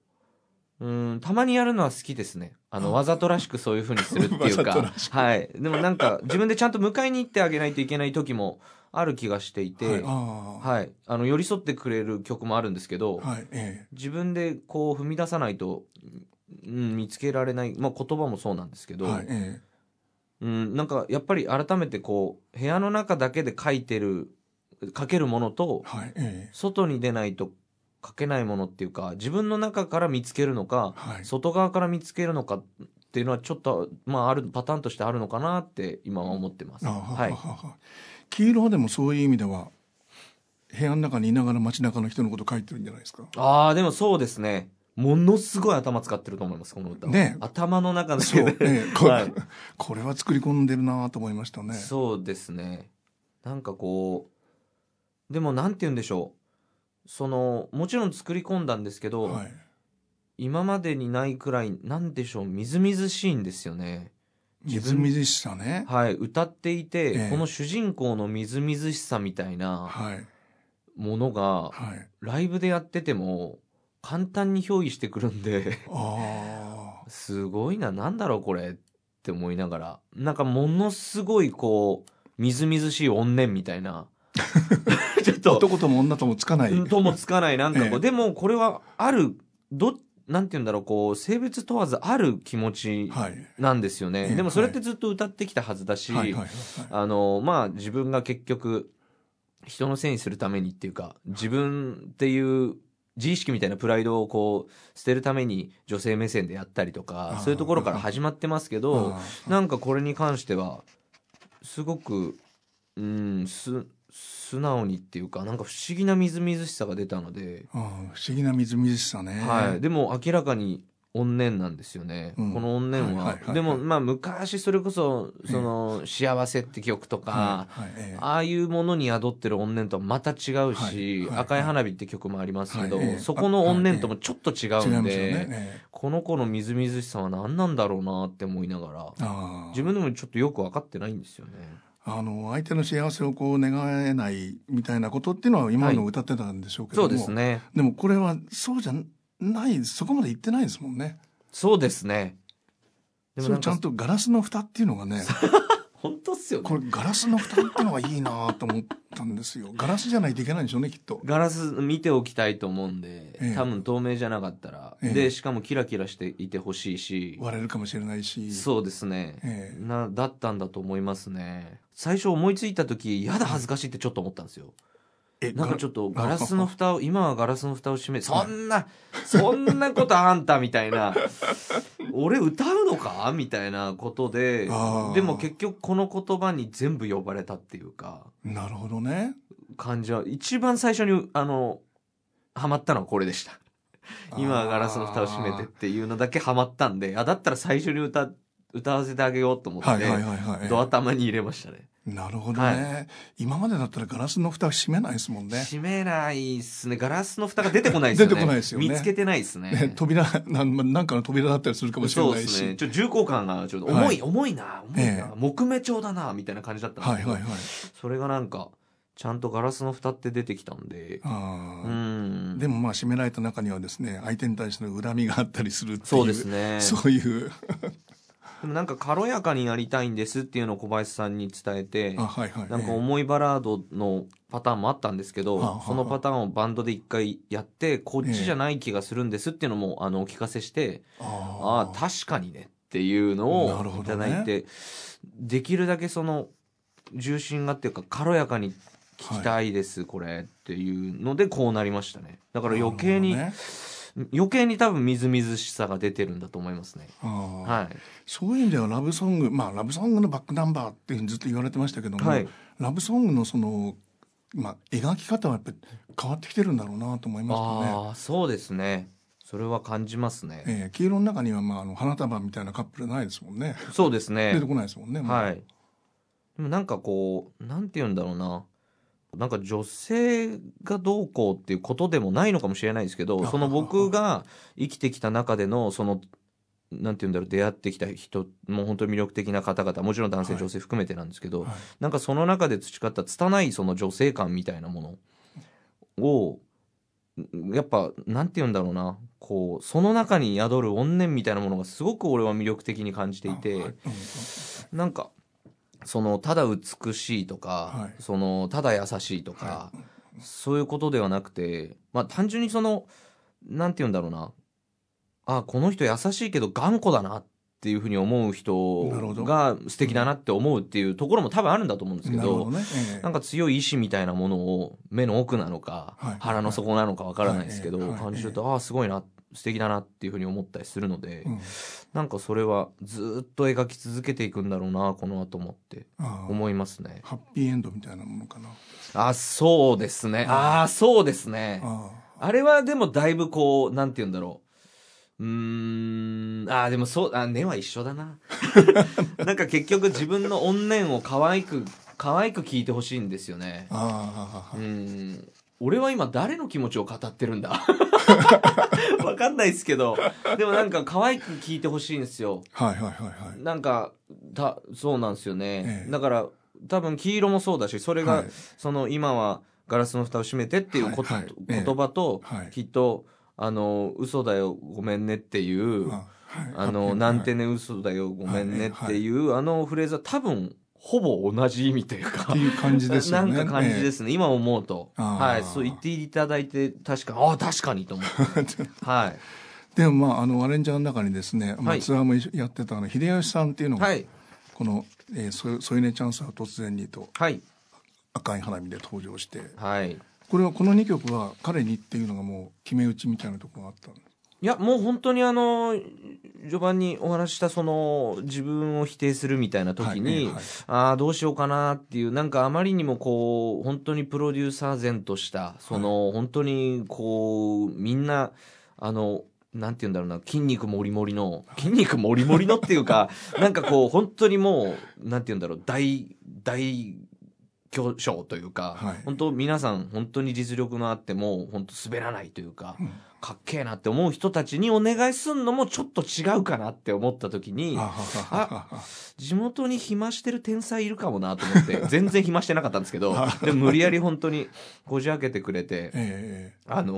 [SPEAKER 2] う。うんたまにやるのは好きですね。あの
[SPEAKER 1] あ。
[SPEAKER 2] わざとらしくそういうふうにするっていうか。はい。でもなんか自分でちゃんと迎えに行ってあげないといけない時もある気がしていて、
[SPEAKER 1] はい。
[SPEAKER 2] はい。
[SPEAKER 1] あ
[SPEAKER 2] あの寄り添ってくれる曲もあるんですけど、
[SPEAKER 1] あはい。え。
[SPEAKER 2] 自分でこう踏み出さないと、うん、見つけられない、まあ、言葉もそうなんですけど、
[SPEAKER 1] えはいえ
[SPEAKER 2] うん、なんかやっぱり改めてこう部屋の中だけで書いてる書けるものと
[SPEAKER 1] えはいえ
[SPEAKER 2] 外に出ないと書けないものっていうか自分の中から見つけるのか
[SPEAKER 1] えはい。
[SPEAKER 2] 外側から見つけるのかっていうのはちょっとまああるパターンとしてあるのかなって今は思ってます。
[SPEAKER 1] あは
[SPEAKER 2] はい。
[SPEAKER 1] 黄色はでもそういう意味では部屋の中にいながら街中の人のこと書いてるんじゃないですか？
[SPEAKER 2] ああでもそうですねものすごい頭使ってると思いますこの歌は。
[SPEAKER 1] ね。
[SPEAKER 2] 頭の中だ
[SPEAKER 1] そう、
[SPEAKER 2] けで、
[SPEAKER 1] ええ これ
[SPEAKER 2] はい。
[SPEAKER 1] これは作り込んでるなと思いましたね。
[SPEAKER 2] そうですね。なんかこうでもなんて言うんでしょう。そのもちろん作り込んだんですけど、
[SPEAKER 1] はい。
[SPEAKER 2] 今までにないくらいなんでしょうみずみずしいんですよね。
[SPEAKER 1] み
[SPEAKER 2] 自分
[SPEAKER 1] ずみずしさね。
[SPEAKER 2] はい。歌っていて、
[SPEAKER 1] ええ。
[SPEAKER 2] この主人公のみずみずしさみたいな
[SPEAKER 1] はい。
[SPEAKER 2] ものが
[SPEAKER 1] はい。
[SPEAKER 2] ライブでやってても簡単に憑依してくるんですごいななんだろうこれって思いながら。なんかものすごいこうみずみずしい怨念みたいな。ちょっと。
[SPEAKER 1] 男とも女ともつかない、
[SPEAKER 2] ともつかないなんかこう、
[SPEAKER 1] ええ。
[SPEAKER 2] でもこれはあるどなんて言うんだろうこう性別問わずある気持ち
[SPEAKER 1] はい。
[SPEAKER 2] なんですよね、
[SPEAKER 1] ええ
[SPEAKER 2] でもそれってずっと歌ってきたはずだし、
[SPEAKER 1] はい。はい。はい。
[SPEAKER 2] あのまあ自分が結局人のせいにするためにっていうか自分っていう自意識みたいなプライドをこう捨てるために女性目線でやったりとかそういうところから始まってますけどなんかこれに関してはすごくうんす素直にっていうかなんか不思議なみずみずしさが出たので、
[SPEAKER 1] 不思議なみずみずしさね。
[SPEAKER 2] はい、でも明らかに怨念なんですよね、
[SPEAKER 1] うん。
[SPEAKER 2] この怨念は,、
[SPEAKER 1] はいはいはいはい。
[SPEAKER 2] でもまあ昔それこそ「その幸せ」って曲とか、
[SPEAKER 1] はいはいええ。
[SPEAKER 2] ああいうものに宿ってる怨念とはまた違うし、
[SPEAKER 1] はいはいはい。
[SPEAKER 2] 赤い花火って曲もありますけど、そこの怨念ともちょっと違うんで、
[SPEAKER 1] ね。え
[SPEAKER 2] この子のみずみずしさは何なんだろうなって思いながら、自分でもちょっとよく分かってないんですよね。
[SPEAKER 1] あの相手の幸せをこう願えないみたいなことっていうのは今の歌ってたんでしょうけど
[SPEAKER 2] そ
[SPEAKER 1] も、
[SPEAKER 2] うですね。
[SPEAKER 1] でもこれはそうじゃないそこまで言ってないですもんね。
[SPEAKER 2] そうですね。で
[SPEAKER 1] それちゃんとガラスの蓋っていうのがね
[SPEAKER 2] 本当っすよね。
[SPEAKER 1] こ。れガラスの蓋っていうのがいいなと思ったんですよ。ガラスじゃないといけないんでしょうねきっと。
[SPEAKER 2] ガラス見ておきたいと思うんで、
[SPEAKER 1] ええ。
[SPEAKER 2] 多分透明じゃなかったら、
[SPEAKER 1] ええ。
[SPEAKER 2] でしかもキラキラしていてほしいし、
[SPEAKER 1] 割れるかもしれないし。
[SPEAKER 2] そうですね、
[SPEAKER 1] ええ。
[SPEAKER 2] なだったんだと思いますね。最初思いついた時やだ恥ずかしいってちょっと思ったんですよ。
[SPEAKER 1] え
[SPEAKER 2] なんかちょっとガラスの
[SPEAKER 1] あ
[SPEAKER 2] 蓋を 今はガラスの蓋を閉めそんなそんなことあんたみたいな。俺歌うのか？みたいなことででも結局この言葉に全部呼ばれたっていうか。
[SPEAKER 1] なるほどね。
[SPEAKER 2] 感じは一番最初にあのハマったのはこれでした。今はガラスの蓋を閉めてっていうのだけハマったんであだったら最初に歌歌わせてあげようと思って、ド頭に入れましたね
[SPEAKER 1] なるほどね、
[SPEAKER 2] は
[SPEAKER 1] 今までだったらガラスの蓋は閉めないですもんね。
[SPEAKER 2] 閉めないっすね。ガラスの蓋が出てこないですよね。
[SPEAKER 1] 出てこないですよね。
[SPEAKER 2] 見つけてないっすね。
[SPEAKER 1] ね扉なんなんかの扉だったりするかもしれ
[SPEAKER 2] そう
[SPEAKER 1] ないし、
[SPEAKER 2] ですね。ちょっと重厚感がちょっと重い、
[SPEAKER 1] はい。
[SPEAKER 2] 重いな重いな、
[SPEAKER 1] ええ。
[SPEAKER 2] 木目調だなみたいな感じだったんですけど、
[SPEAKER 1] はいはいはい。
[SPEAKER 2] それがなんかちゃんとガラスの蓋って出てきたんで。
[SPEAKER 1] でもまあ閉められた中にはですね相手に対しての恨みがあったりするっていう。
[SPEAKER 2] そうですね。
[SPEAKER 1] そういう
[SPEAKER 2] でもなんか軽やかになりたいんですっていうのを小林さんに伝えて
[SPEAKER 1] あはいはい。
[SPEAKER 2] なんか
[SPEAKER 1] ええ
[SPEAKER 2] 重いバラードのパターンもあったんですけど、
[SPEAKER 1] はあはあ
[SPEAKER 2] そのパターンをバンドで一回やってこっちじゃない気がするんですっていうのもあのお聞かせして、ああ
[SPEAKER 1] あ
[SPEAKER 2] 確かにねっていうのをいただいて、できるだけその重心がっていうか軽やかに聞きたいです、これっていうのでこうなりましたね。だから余計に、
[SPEAKER 1] ね
[SPEAKER 2] 余計に多分みずみずしさが出てるんだと思いますねはい
[SPEAKER 1] そういう意味ではラブソングまあラブソングのバックナンバーっていうふうにずっと言われてましたけども、
[SPEAKER 2] はい
[SPEAKER 1] ラブソングのそのまあ描き方はやっぱり変わってきてるんだろうなと思いますよね。
[SPEAKER 2] ああそうですねそれは感じますね、
[SPEAKER 1] ええ黄色の中にはまああの花束みたいなカップルないですもんね。
[SPEAKER 2] そうですね
[SPEAKER 1] 出てこないですもんね。
[SPEAKER 2] はい。でもなんかこう、なんて言うんだろうな。なんか女性がどうこうっていうことでもないのかもしれないですけど、
[SPEAKER 1] あ
[SPEAKER 2] その僕が生きてきた中での、その、なんて言うんだろう、出会ってきた人、もう本当に魅力的な方々、もちろん男性、
[SPEAKER 1] はい。
[SPEAKER 2] 女性含めてなんですけど、
[SPEAKER 1] はい。
[SPEAKER 2] なんかその中で培った拙いその女性感みたいなものを、やっぱ、なんて言うんだろうな、こう、その中に宿る怨念みたいなものがすごく俺は魅力的に感じていて、なんかそのただ美しいとか、
[SPEAKER 1] はい。
[SPEAKER 2] そのただ優しいとか、
[SPEAKER 1] は
[SPEAKER 2] そういうことではなくてまあ単純にそのなんて言うんだろうな。あこの人優しいけど頑固だなっていうふうに思う人が素敵だなって思うっていうところも多分あるんだと思うんですけど
[SPEAKER 1] なるほどね。ええ。
[SPEAKER 2] なんか強い意志みたいなものを目の奥なのか、
[SPEAKER 1] はい。
[SPEAKER 2] 腹の底なのかわからないですけど、感じると、ああすごいな素敵だなっていうふうに思ったりするので、
[SPEAKER 1] うん。
[SPEAKER 2] なんかそれはずっと描き続けていくんだろうなこの後もって思いますね。
[SPEAKER 1] ハッピーエンドみたいなものかな。
[SPEAKER 2] あそうですね。ああそうですね。
[SPEAKER 1] あ
[SPEAKER 2] あれはでもだいぶこうなんて言うんだろう。うーんあーでもそうあ根は一緒だな。なんか結局自分の怨念を可愛く可愛く聞いてほしいんですよね。
[SPEAKER 1] あああ
[SPEAKER 2] うん俺は今誰の気持ちを語ってるんだ？わかんないですけど。でもなんか可愛く聞いてほしいんですよ。
[SPEAKER 1] はいはいはいはい。
[SPEAKER 2] なんかたそうなんですよね、
[SPEAKER 1] ええ。
[SPEAKER 2] だから多分黄色もそうだしそれが、
[SPEAKER 1] はい。
[SPEAKER 2] その今はガラスの蓋を閉めてっていうこと、
[SPEAKER 1] はいはい。ええ。
[SPEAKER 2] 言葉と、
[SPEAKER 1] はい。
[SPEAKER 2] きっとあの嘘だよごめんねっていう
[SPEAKER 1] あ
[SPEAKER 2] のなんてね嘘だよごめんねっていう、あのフレーズは多分ほぼ同じ意味というか
[SPEAKER 1] っていう感じですよね。
[SPEAKER 2] なんか感じですね、今思うと。はい。そう言っていただいて確かああ確かにと思って。はい。
[SPEAKER 1] でもまああのアレンジャーの中にですね、まあ、
[SPEAKER 2] はい。
[SPEAKER 1] ツアーもやってたあの秀吉さんっていうのが、
[SPEAKER 2] はい。
[SPEAKER 1] この「えー、そ添い寝チャンスは突然に」と
[SPEAKER 2] はい「
[SPEAKER 1] 赤い花火」で登場して。
[SPEAKER 2] はい。
[SPEAKER 1] これはこの2曲は彼にっていうのがもう決め打ちみたいなところがあったんで。す
[SPEAKER 2] いやもう本当にあの序盤にお話ししたその自分を否定するみたいな時に、
[SPEAKER 1] はいはい。
[SPEAKER 2] ああどうしようかなっていうなんかあまりにもこう本当にプロデューサー前としたその、本当にこうみんなあのなんて言うんだろうな筋肉もりもりの筋肉もりもりのっていうか なんかこう本当にもうなんて言うんだろう大大巨匠というか、
[SPEAKER 1] はい。
[SPEAKER 2] 本当皆さん本当に実力のあっても本当滑らないというか、
[SPEAKER 1] うん。
[SPEAKER 2] かっけえなって思う人たちにお願いすんのもちょっと違うかなって思った時に
[SPEAKER 1] あ
[SPEAKER 2] 地元に暇してる天才いるかもなと思って 全然暇してなかったんですけどでも無理やり本当にこじ開けてくれて、
[SPEAKER 1] え
[SPEAKER 2] あの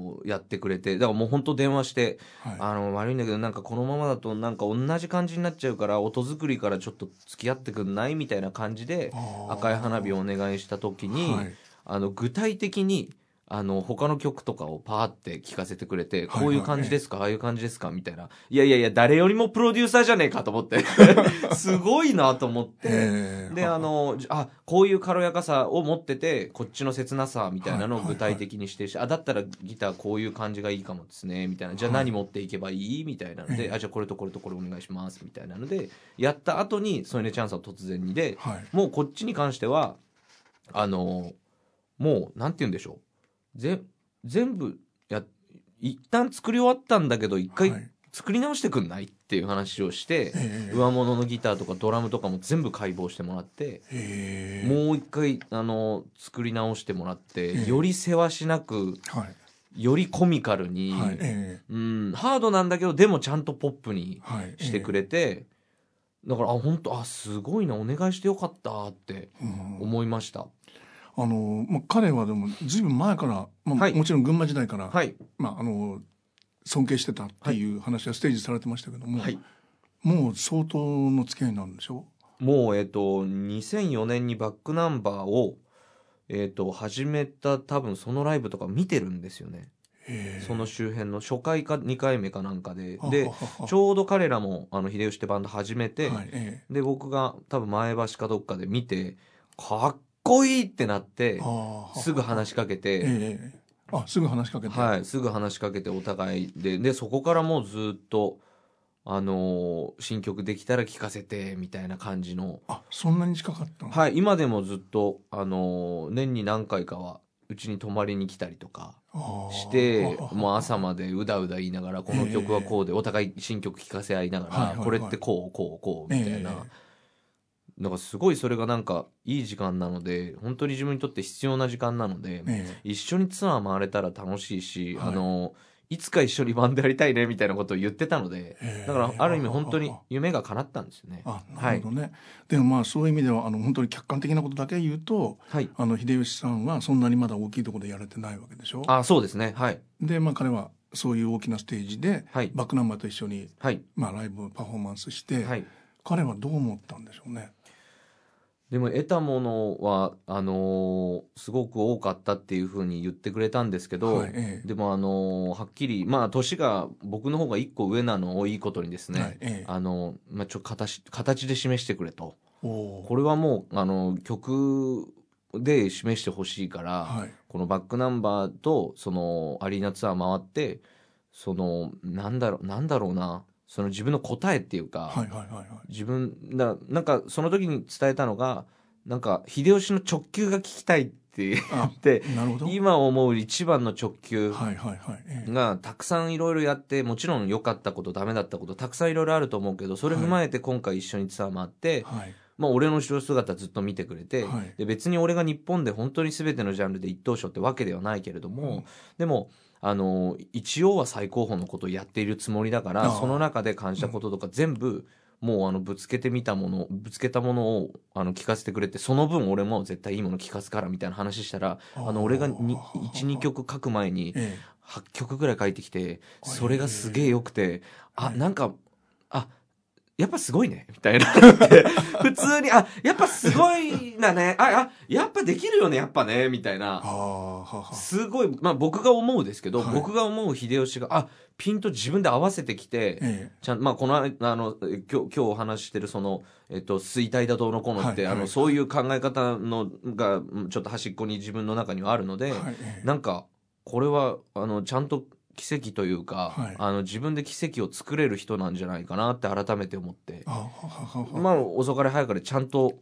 [SPEAKER 2] ーやってくれてだからもう本当電話して
[SPEAKER 1] えはい。
[SPEAKER 2] あの悪いんだけどなんかこのままだとなんか同じ感じになっちゃうから音作りからちょっと付き合ってくんない？みたいな感じで赤い花火をお願いした時に、
[SPEAKER 1] はい。
[SPEAKER 2] あの具体的にあの他の曲とかをパーって聞かせてくれて、こういう感じですか、ああいう感じですか？みたいな。いやいやいや、誰よりもプロデューサーじゃねえか？と思って。すごいなと思って。
[SPEAKER 1] ええ。
[SPEAKER 2] で、あの、じあ、こういう軽やかさを持ってて、こっちの切なさみたいなのを具体的にしてし、あ、だったらギターこういう感じがいいかもですね、みたいな。じゃあ何持っていけばいい？みたいなので、
[SPEAKER 1] ええ。
[SPEAKER 2] あ、じゃあこれとこれとこれお願いします、みたいなので、やった後に、ソイネチャンスは突然にで、
[SPEAKER 1] はい。
[SPEAKER 2] もうこっちに関しては、あの、もう、なんて言うんでしょう。ぜ、全部、や、一旦作り終わったんだけど、一回
[SPEAKER 1] はい。
[SPEAKER 2] 作り直してくんないっていう話をして、
[SPEAKER 1] ええ。
[SPEAKER 2] 上物のギターとかドラムとかも全部解剖してもらって、
[SPEAKER 1] ええ。
[SPEAKER 2] もう一回、あの、作り直してもらって、
[SPEAKER 1] ええ。
[SPEAKER 2] よりせわしなく、
[SPEAKER 1] はい。
[SPEAKER 2] よりコミカルに、
[SPEAKER 1] はい。え
[SPEAKER 2] うん、ハードなんだけど、でもちゃんとポップにしてくれて、だから、あ、本当あ、すごいな、お願いしてよかったって
[SPEAKER 1] うん。
[SPEAKER 2] 思いました。
[SPEAKER 1] あのまあ彼はでもずいぶん前から、まあ
[SPEAKER 2] はい
[SPEAKER 1] もちろん群馬時代から、
[SPEAKER 2] はい。
[SPEAKER 1] まああの尊敬してたっていう話はステージされてましたけども、
[SPEAKER 2] はい。
[SPEAKER 1] もう相当の付き合いになるんでしょ？
[SPEAKER 2] もう、えっ、と、2004年にバックナンバーを、えっ、と、始めた多分そのライブとか見てるんですよね。
[SPEAKER 1] ええ
[SPEAKER 2] その周辺の初回か2回目かなんかで。
[SPEAKER 1] は
[SPEAKER 2] でちょうど彼らも、あの、秀吉ってバンド始めて、
[SPEAKER 1] はいええ
[SPEAKER 2] で、僕が多分前橋かどっかで見て、かっこいいってなって、すぐ話しかけ
[SPEAKER 1] え
[SPEAKER 2] て、
[SPEAKER 1] えあすぐ話しかけて、
[SPEAKER 2] はい、すぐ話しかけてお互いで、で、そこからもうずっと、あのー新曲できたら聴かせて、みたいな感じの、
[SPEAKER 1] あそんなに近かったの？
[SPEAKER 2] はい、今でもずっと、あのー年に何回かは、うちに泊まりに来たりとかして、もう朝までうだうだ言いながら、この曲はこうで、お互い新曲聴かせ合いながら、
[SPEAKER 1] はいはいはい。
[SPEAKER 2] これってこう、こう、こう、みたいな。
[SPEAKER 1] え
[SPEAKER 2] なんかすごいそれがなんかいい時間なので、本当に自分にとって必要な時間なので、
[SPEAKER 1] ええ
[SPEAKER 2] 一緒にツアー回れたら楽しいし、
[SPEAKER 1] はい
[SPEAKER 2] あの、いつか一緒にバンドやりたいねみたいなことを言ってたので、
[SPEAKER 1] ええ
[SPEAKER 2] だからある意味本当に夢が叶ったんですよね。
[SPEAKER 1] あなるほどね、でもまあそういう意味ではあの本当に客観的なことだけ言うと
[SPEAKER 2] はい。
[SPEAKER 1] あの秀吉さんはそんなにまだ大きいところでやれてないわけでしょ？
[SPEAKER 2] あ、そうですね。はい。
[SPEAKER 1] でまあ彼はそういう大きなステージで
[SPEAKER 2] はい。
[SPEAKER 1] バックナンバーと一緒に、
[SPEAKER 2] はい。
[SPEAKER 1] まあ、ライブパフォーマンスして、
[SPEAKER 2] はい。
[SPEAKER 1] 彼はどう思ったんでしょうね？
[SPEAKER 2] でも得たものは、あのーすごく多かったっていうふうに言ってくれたんですけど、
[SPEAKER 1] はいええ。
[SPEAKER 2] でもあのーはっきり、まあ年が僕の方が一個上なのをいいことにですね、
[SPEAKER 1] はいええ。
[SPEAKER 2] あの、まあ、ちょ形、形で示してくれと。これはもう、あの、曲で示してほしいから、
[SPEAKER 1] はい。
[SPEAKER 2] このバックナンバーと、その、アリーナツアー回って、その、なんだろう、なんだろうな、その自分の答えっていうか、
[SPEAKER 1] はいはいはいはい。
[SPEAKER 2] 自分、だなんか、その時に伝えたのが、なんか、秀吉の直球が聞きたいって言
[SPEAKER 1] あ
[SPEAKER 2] って、
[SPEAKER 1] なるほど。
[SPEAKER 2] 今思う一番の直球がたくさんいろいろやって、もちろん良かったこと、ダメだったこと、たくさんいろいろあると思うけど、それ踏まえて今回一緒にツアー回って、
[SPEAKER 1] はい。
[SPEAKER 2] まあ俺の後ろ姿ずっと見てくれて、
[SPEAKER 1] はい。
[SPEAKER 2] で別に俺が日本で本当に全てのジャンルで一等賞ってわけではないけれども、
[SPEAKER 1] うん。
[SPEAKER 2] でも、あの、一応は最高峰のことをやっているつもりだから、その中で感じたこととか全部、もうあの、ぶつけてみたもの、ぶつけたものを、あの、聞かせてくれて、その分俺も絶対いいもの聞かすからみたいな話したら、あの、俺がに1、2曲書く前に、
[SPEAKER 1] え
[SPEAKER 2] 8曲ぐらい書いてきて、それがすげえ良くて、あ、
[SPEAKER 1] はい
[SPEAKER 2] なんか、あ、やっぱすごいね、みたいな。普通に、あ、やっぱすごいなね、あ、あ、やっぱできるよね、やっぱね、みたい
[SPEAKER 1] え
[SPEAKER 2] な。すごい、まあ僕が思うですけど、
[SPEAKER 1] はい。
[SPEAKER 2] 僕が思う秀吉が、あ、ピンと自分で合わせてきて、
[SPEAKER 1] え
[SPEAKER 2] ちゃんまあこの、あの、え今日、今日お話ししてるその、えっと、衰退だどうのこうのって、
[SPEAKER 1] はいはい
[SPEAKER 2] あの、そういう考え方のが、うんちょっと端っこに自分の中にはあるので、
[SPEAKER 1] えはいええ。
[SPEAKER 2] なんか、これは、あの、ちゃんと奇跡というか、
[SPEAKER 1] はい。
[SPEAKER 2] あの自分で奇跡を作れる人なんじゃないかなって改めて思って。まあ遅かれ早かれちゃんと、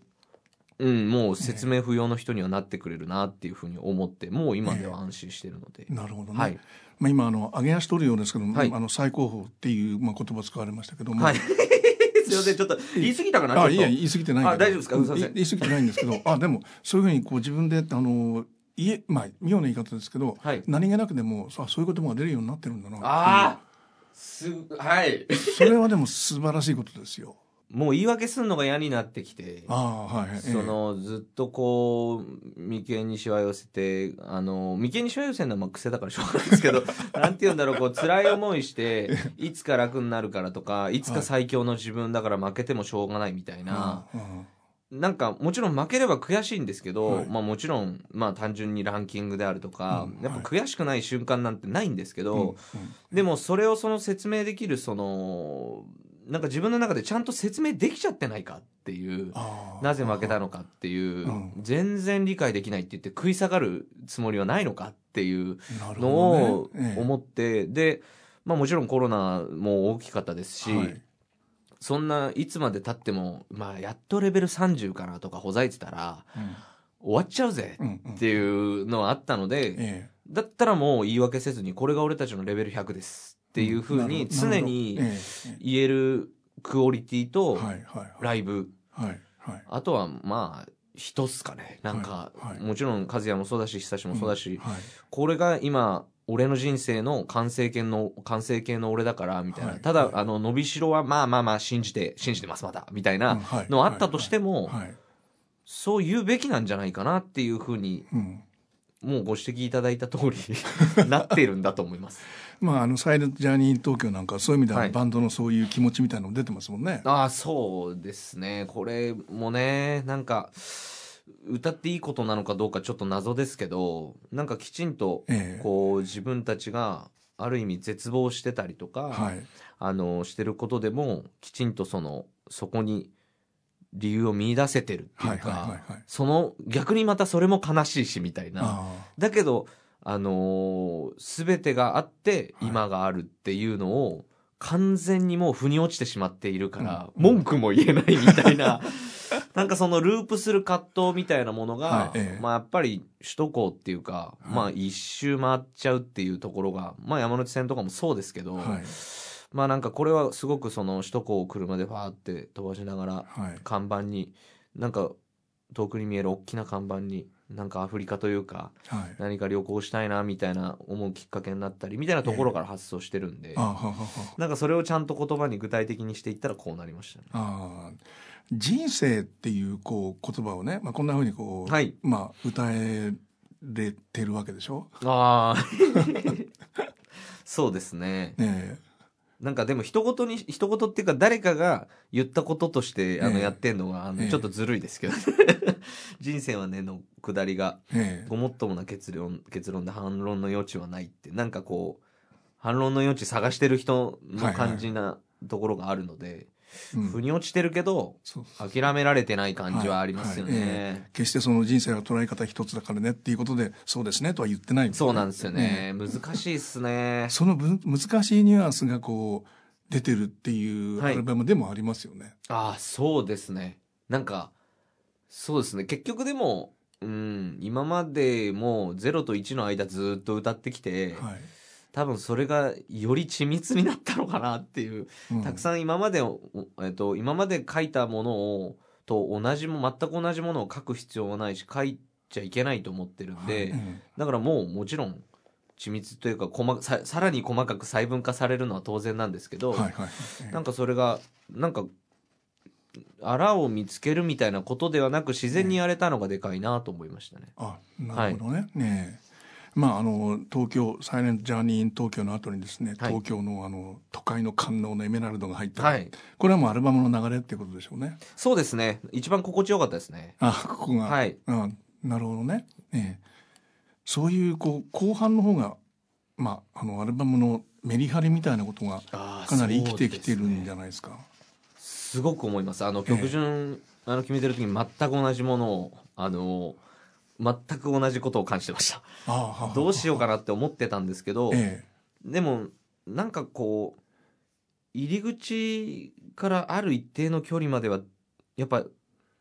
[SPEAKER 2] うん、もう説明不要の人にはなってくれるなっていうふうに思ってもう今では安心してるので、
[SPEAKER 1] なるほどね、
[SPEAKER 2] はい。
[SPEAKER 1] まあ、今あの上げ足取るようですけども、
[SPEAKER 2] はい。
[SPEAKER 1] あの最高峰っていう、まあ、言葉使われましたけども、
[SPEAKER 2] はい。すいません。ちょっと言い過ぎたかな
[SPEAKER 1] あいや言い過ぎてない
[SPEAKER 2] あ大丈夫ですか？すいません。
[SPEAKER 1] 言い過ぎてないんですけど。あでもそういうふうにこう自分であの家まあ妙な言い方ですけど、
[SPEAKER 2] はい。
[SPEAKER 1] 何気なくでもさそういう言葉が出るようになってるんだな
[SPEAKER 2] ああすはい。
[SPEAKER 1] それはでも素晴らしいことですよ。
[SPEAKER 2] もう言い訳するのが嫌になってきて
[SPEAKER 1] ああはい、ええ。
[SPEAKER 2] そのずっとこう眉間にしわ寄せてあの眉間にしわ寄せるのはまあ癖だからしょうがないですけど なんて言うんだろうこう辛い思いしていつか楽になるからとかいつか最強の自分だから負けてもしょうがないみたいな、
[SPEAKER 1] うんうん
[SPEAKER 2] なんかもちろん負ければ悔しいんですけど、
[SPEAKER 1] はい。
[SPEAKER 2] まあもちろんまあ単純にランキングであるとか、
[SPEAKER 1] うん。
[SPEAKER 2] やっぱ悔しくない瞬間なんてないんですけど、でもそれをその説明できるそのなんか自分の中でちゃんと説明できちゃってないかっていうなぜ負けたのかっていう、
[SPEAKER 1] うん。
[SPEAKER 2] 全然理解できないって言って食い下がるつもりはないのかっていうのを
[SPEAKER 1] ほどね。ええ
[SPEAKER 2] 思って、で、まあ、もちろんコロナも大きかったですし、
[SPEAKER 1] はい
[SPEAKER 2] そんないつまで経っても、まあ、やっとレベル30かなとかほざいてたら終わっちゃうぜ
[SPEAKER 1] うんうん
[SPEAKER 2] っていうのはあったので、
[SPEAKER 1] え
[SPEAKER 2] だったらもう言い訳せずにこれが俺たちのレベル100ですっていうふうに常に言えるクオリティとライブ。
[SPEAKER 1] はいはい。
[SPEAKER 2] あとはまあ人っすかね。なんか、もちろん和也もそうだし久しもそうだし、
[SPEAKER 1] はい。
[SPEAKER 2] これが今俺の人生の完成形の完成形の俺だからみたいな、
[SPEAKER 1] はい。
[SPEAKER 2] ただ、
[SPEAKER 1] はい。
[SPEAKER 2] あの伸びしろはまあまあまあ信じて信じてますまだみたい
[SPEAKER 1] うん。
[SPEAKER 2] な
[SPEAKER 1] はい。
[SPEAKER 2] のあったとしても、
[SPEAKER 1] はい。
[SPEAKER 2] そう言うべきなんじゃないかなっていうふうに
[SPEAKER 1] うん。
[SPEAKER 2] もうご指摘いただいた通り なってるんだと思います。
[SPEAKER 1] まああのサイレントジャーニー東京なんかそういう意味では、
[SPEAKER 2] はい。
[SPEAKER 1] バンドのそういう気持ちみたいなの出てますもんね。
[SPEAKER 2] ああそうですね。これもねなんか歌っていいことなのかどうかちょっと謎ですけどなんかきちんと
[SPEAKER 1] ええ。
[SPEAKER 2] こう自分たちがある意味絶望してたりとか、
[SPEAKER 1] はい。
[SPEAKER 2] あのしてることでもきちんとそのそこに理由を見出せてるっていうか、
[SPEAKER 1] はいはいはいはい。
[SPEAKER 2] その逆にまたそれも悲しいしみたいな。
[SPEAKER 1] あ
[SPEAKER 2] だけどあのー全てがあって
[SPEAKER 1] はい。
[SPEAKER 2] 今があるっていうのを完全にもう腑に落ちてしまっているから、
[SPEAKER 1] うん。
[SPEAKER 2] 文句も言えないみたいな なんかそのループする葛藤みたいなものが、
[SPEAKER 1] はいええ。
[SPEAKER 2] まあやっぱり首都高っていうか、
[SPEAKER 1] はい。
[SPEAKER 2] まあ一周回っちゃうっていうところがまあ山手線とかもそうですけど、
[SPEAKER 1] あはい。
[SPEAKER 2] まあなんかこれはすごくその首都高を車でファーって飛ばしながら
[SPEAKER 1] はい。
[SPEAKER 2] 看板になんか遠くに見える大きな看板になんかアフリカというか
[SPEAKER 1] はい。
[SPEAKER 2] 何か旅行したいなみたいな思うきっかけになったりみたいなところから発想してるんで、
[SPEAKER 1] あははは。
[SPEAKER 2] なんかそれをちゃんと言葉に具体的にしていったらこうなりましたね。
[SPEAKER 1] 人生っていうこう言葉をね、まあ、こんなふうにこう、
[SPEAKER 2] はい。
[SPEAKER 1] まあ、歌えれてるわけでしょ？
[SPEAKER 2] ああ そうですね。
[SPEAKER 1] ね
[SPEAKER 2] なんかでも一言に一言っていうか誰かが言ったこととしてあの
[SPEAKER 1] ええ
[SPEAKER 2] やってんのがあの
[SPEAKER 1] ええ。
[SPEAKER 2] ちょっとずるいですけど、人生はねのくだりがごもっともな結論結論で反論の余地はないってなんかこう反論の余地探してる人の感じなところがあるので、
[SPEAKER 1] うん
[SPEAKER 2] 腑に落ちてるけど諦められてない感じはありますよね、
[SPEAKER 1] はい。はいええ。決してその人生は捉え方一つだからねっていうことでそうですねとは言ってないね。
[SPEAKER 2] そうなんですよね、難しいっすね。
[SPEAKER 1] そのぶ難しいニュアンスがこう出てるっていう
[SPEAKER 2] はい。
[SPEAKER 1] アルバムでもありますよね。
[SPEAKER 2] ああそうですね。なんかそうですね。結局でもうん今までも0と1の間ずっと歌ってきて、
[SPEAKER 1] はい
[SPEAKER 2] 多分それがより緻密になったのかなっていう。
[SPEAKER 1] うん。
[SPEAKER 2] たくさん今までを、えっと、今まで書いたものをと同じも全く同じものを書く必要はないし書いちゃいけないと思ってるんで、
[SPEAKER 1] はい。うん。
[SPEAKER 2] だからもうもちろん緻密というか細かささらに細かく細分化されるのは当然なんですけど、
[SPEAKER 1] はいはいはい。
[SPEAKER 2] なんかそれがなんかあらを見つけるみたいなことではなく自然にやれたのがでかいなと思いましたね。
[SPEAKER 1] あなるほどね。ねえまああの東京サイレントジャーニーイン東京の後にですね、
[SPEAKER 2] はい。
[SPEAKER 1] 東京のあの都会の観音のエメラルドが入った、
[SPEAKER 2] はい、
[SPEAKER 1] これはもうアルバムの流れっていうことでしょうね。
[SPEAKER 2] そうですね。一番心地よかったですね。
[SPEAKER 1] あここが、
[SPEAKER 2] はい。
[SPEAKER 1] うん、なるほどね。ええ。そういうこう後半の方がまああのアルバムのメリハリみたいなことが
[SPEAKER 2] あー
[SPEAKER 1] かなり生きてきてるんじゃないですか。
[SPEAKER 2] すごく思います。あの曲順、あの決めてる時に全く同じものをあの全く同じことを感じてました。どうしようかなって思ってたんですけど、
[SPEAKER 1] え
[SPEAKER 2] でもなんかこう入り口からある一定の距離まではやっぱ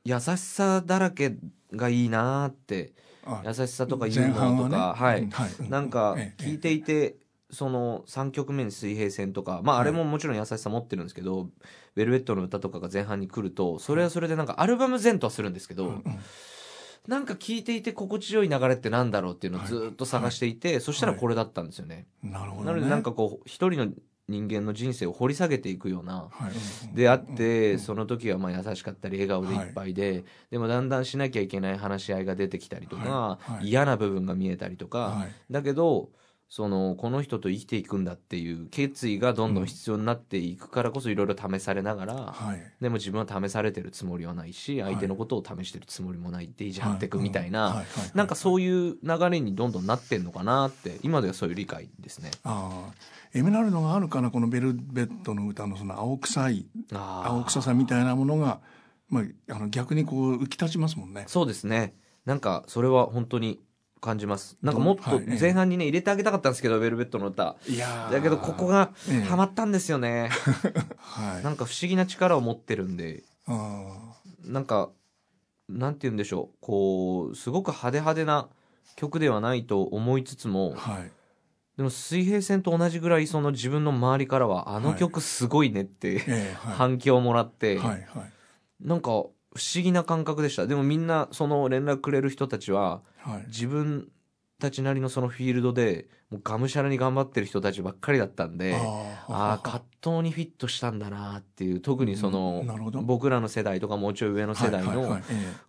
[SPEAKER 2] 優しさだらけがいいなって
[SPEAKER 1] あ
[SPEAKER 2] 優しさとかユーモアとか、はい、
[SPEAKER 1] はい。
[SPEAKER 2] なんか
[SPEAKER 1] ええ
[SPEAKER 2] 聞いていて、その3曲目に水平線とかまああれももちろん優しさ持ってるんですけど、ベルベットの歌とかが前半に来るとそれはそれでなんかアルバム前とはするんですけど、
[SPEAKER 1] うんうん
[SPEAKER 2] なんか聞いていて心地よい流れってなんだろうっていうのをずっと探していて、そしたらこれだったんですよね。
[SPEAKER 1] なるほど、ね、
[SPEAKER 2] なのでなんかこう一人の人間の人生を掘り下げていくような
[SPEAKER 1] はい。うんうん
[SPEAKER 2] であってその時はまあ優しかったり笑顔でいっぱいで、
[SPEAKER 1] は
[SPEAKER 2] でもだんだんしなきゃいけない話し合いが出てきたりとか、
[SPEAKER 1] はい。はい。
[SPEAKER 2] 嫌な部分が見えたりとか、
[SPEAKER 1] はい。
[SPEAKER 2] だけどそのこの人と生きていくんだっていう決意がどんどん必要になっていくからこそいろいろ試されながら、
[SPEAKER 1] はい。
[SPEAKER 2] でも自分は試されてるつもりはないし相手のことを試してるつもりもないって意地張っていくみたいな、なんかそういう流れにどんどんなってんのかなって今ではそういう理解ですね。
[SPEAKER 1] ああ。エメラルドがあるからこのベルベットの歌のその青臭い青臭さみたいなものが、まあ、あの逆にこう浮き立ちますもんね。
[SPEAKER 2] そうですね。なんか、それは本当に感じます。なんかもっと前半にね、入れてあげたかったんですけど、ベルベットの歌。
[SPEAKER 1] いやー。
[SPEAKER 2] だけど、ここが
[SPEAKER 1] ええ。
[SPEAKER 2] ハマったんですよね。
[SPEAKER 1] はい。
[SPEAKER 2] なんか不思議な力を持ってるんで、
[SPEAKER 1] あ
[SPEAKER 2] なんか、なんて言うんでしょう。こう、すごく派手派手な曲ではないと思いつつ
[SPEAKER 1] ー
[SPEAKER 2] も、
[SPEAKER 1] はい。
[SPEAKER 2] でも水平線と同じぐらいその自分の周りからは、あの曲すごいねって、反響をもらって、
[SPEAKER 1] はいはい。
[SPEAKER 2] なんか不思議な感覚でした。でもみんなその連絡くれる人たちは、
[SPEAKER 1] はい。
[SPEAKER 2] 自分たちなりのそのフィールドでもうがむしゃらに頑張ってる人たちばっかりだったんであ
[SPEAKER 1] あ
[SPEAKER 2] あ葛藤にフィットしたんだなっていう特にその
[SPEAKER 1] うん
[SPEAKER 2] 僕らの世代とかもうちょい上の世代の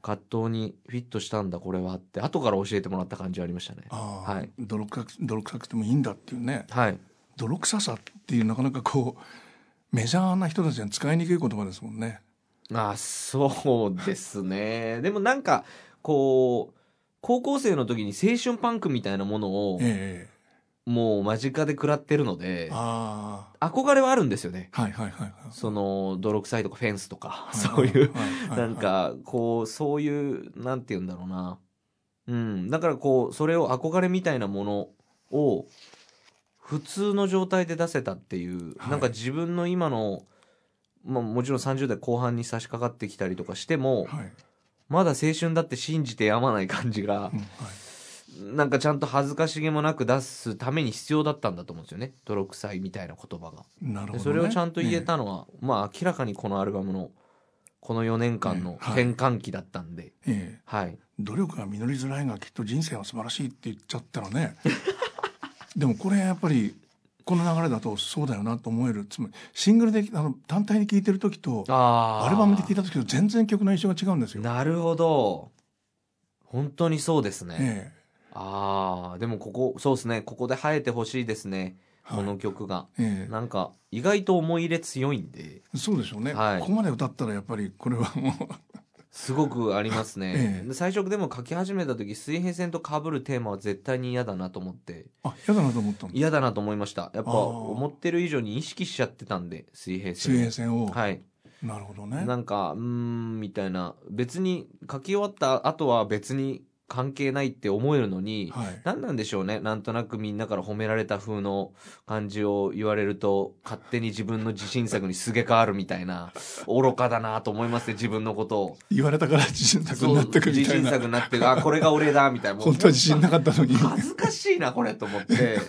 [SPEAKER 2] 葛藤にフィットしたんだこれはって後から教えてもらった感じはありましたね。はい。
[SPEAKER 1] 泥臭く泥臭くてもいいんだっていうね。
[SPEAKER 2] はい。
[SPEAKER 1] 泥臭さっていうなかなかこうメジャーな人たちには使いにくい言葉ですもんね。
[SPEAKER 2] ああそうですね。でもなんかこう高校生の時に青春パンクみたいなものを
[SPEAKER 1] え
[SPEAKER 2] もう間近で食らってるの
[SPEAKER 1] え
[SPEAKER 2] で
[SPEAKER 1] あ
[SPEAKER 2] 憧れはあるんですよね。
[SPEAKER 1] あはいはいはいはい。
[SPEAKER 2] その泥臭いとかフェンスとか、
[SPEAKER 1] はい
[SPEAKER 2] そういう、なんかこうそういうなんて言うんだろうな。うん。だからこうそれを憧れみたいなものを普通の状態で出せたっていう、
[SPEAKER 1] はい。
[SPEAKER 2] なんか自分の今のまあもちろん30代後半に差し掛かってきたりとかしても、
[SPEAKER 1] はい。
[SPEAKER 2] まだ青春だって信じてやまない感じが
[SPEAKER 1] うんはい。
[SPEAKER 2] なんかちゃんと恥ずかしげもなく出すために必要だったんだと思うんですよね。泥臭いみたいな言葉が。
[SPEAKER 1] なるほど、ね。
[SPEAKER 2] でそれをちゃんと言えたのは、まあ明らかにこのアルバムのこの4年間の転換期だったんで、
[SPEAKER 1] ええ。
[SPEAKER 2] はい、
[SPEAKER 1] 努力が実りづらいがきっと人生は素晴らしいって言っちゃったらね。でもこれやっぱりこの流れだとそうだよなと思える。つまりシングルであの単体で聴いてる時と
[SPEAKER 2] あ
[SPEAKER 1] アルバムで聴いた時と全然曲の印象が違うんですよ。
[SPEAKER 2] なるほど。本当にそうですね、
[SPEAKER 1] ええ。
[SPEAKER 2] ああでもここそうですね。ここで生えてほしいですね、
[SPEAKER 1] はい。
[SPEAKER 2] この曲が。
[SPEAKER 1] え
[SPEAKER 2] なんか意外と思い入れ強いんで。
[SPEAKER 1] えそうでしょうね、
[SPEAKER 2] はい。
[SPEAKER 1] ここまで歌ったらやっぱりこれはもう
[SPEAKER 2] すごくありますね、
[SPEAKER 1] ええ。
[SPEAKER 2] で最初でも書き始めた時水平線と被るテーマは絶対に嫌だなと思って。
[SPEAKER 1] あ嫌だなと思った
[SPEAKER 2] 嫌だなと思いました。やっぱ思ってる以上に意識しちゃってたんで水平線
[SPEAKER 1] 水平線を、
[SPEAKER 2] はい。
[SPEAKER 1] なるほどね。
[SPEAKER 2] なんかうーんみたいな。別に書き終わった後は別に関係ないって思えるのに、
[SPEAKER 1] はい。
[SPEAKER 2] 何なんでしょうね。なんとなくみんなから褒められた風の感じを言われると勝手に自分の自信作にすげ替わるみたいな 愚かだなと思いますね自分のことを。
[SPEAKER 1] 言われたから自信作になってくみ
[SPEAKER 2] 自信
[SPEAKER 1] たいな。
[SPEAKER 2] 作になってあ これが俺だみたいな。
[SPEAKER 1] 本当は自信なかったのに。
[SPEAKER 2] 恥ずかしいなこれと思って。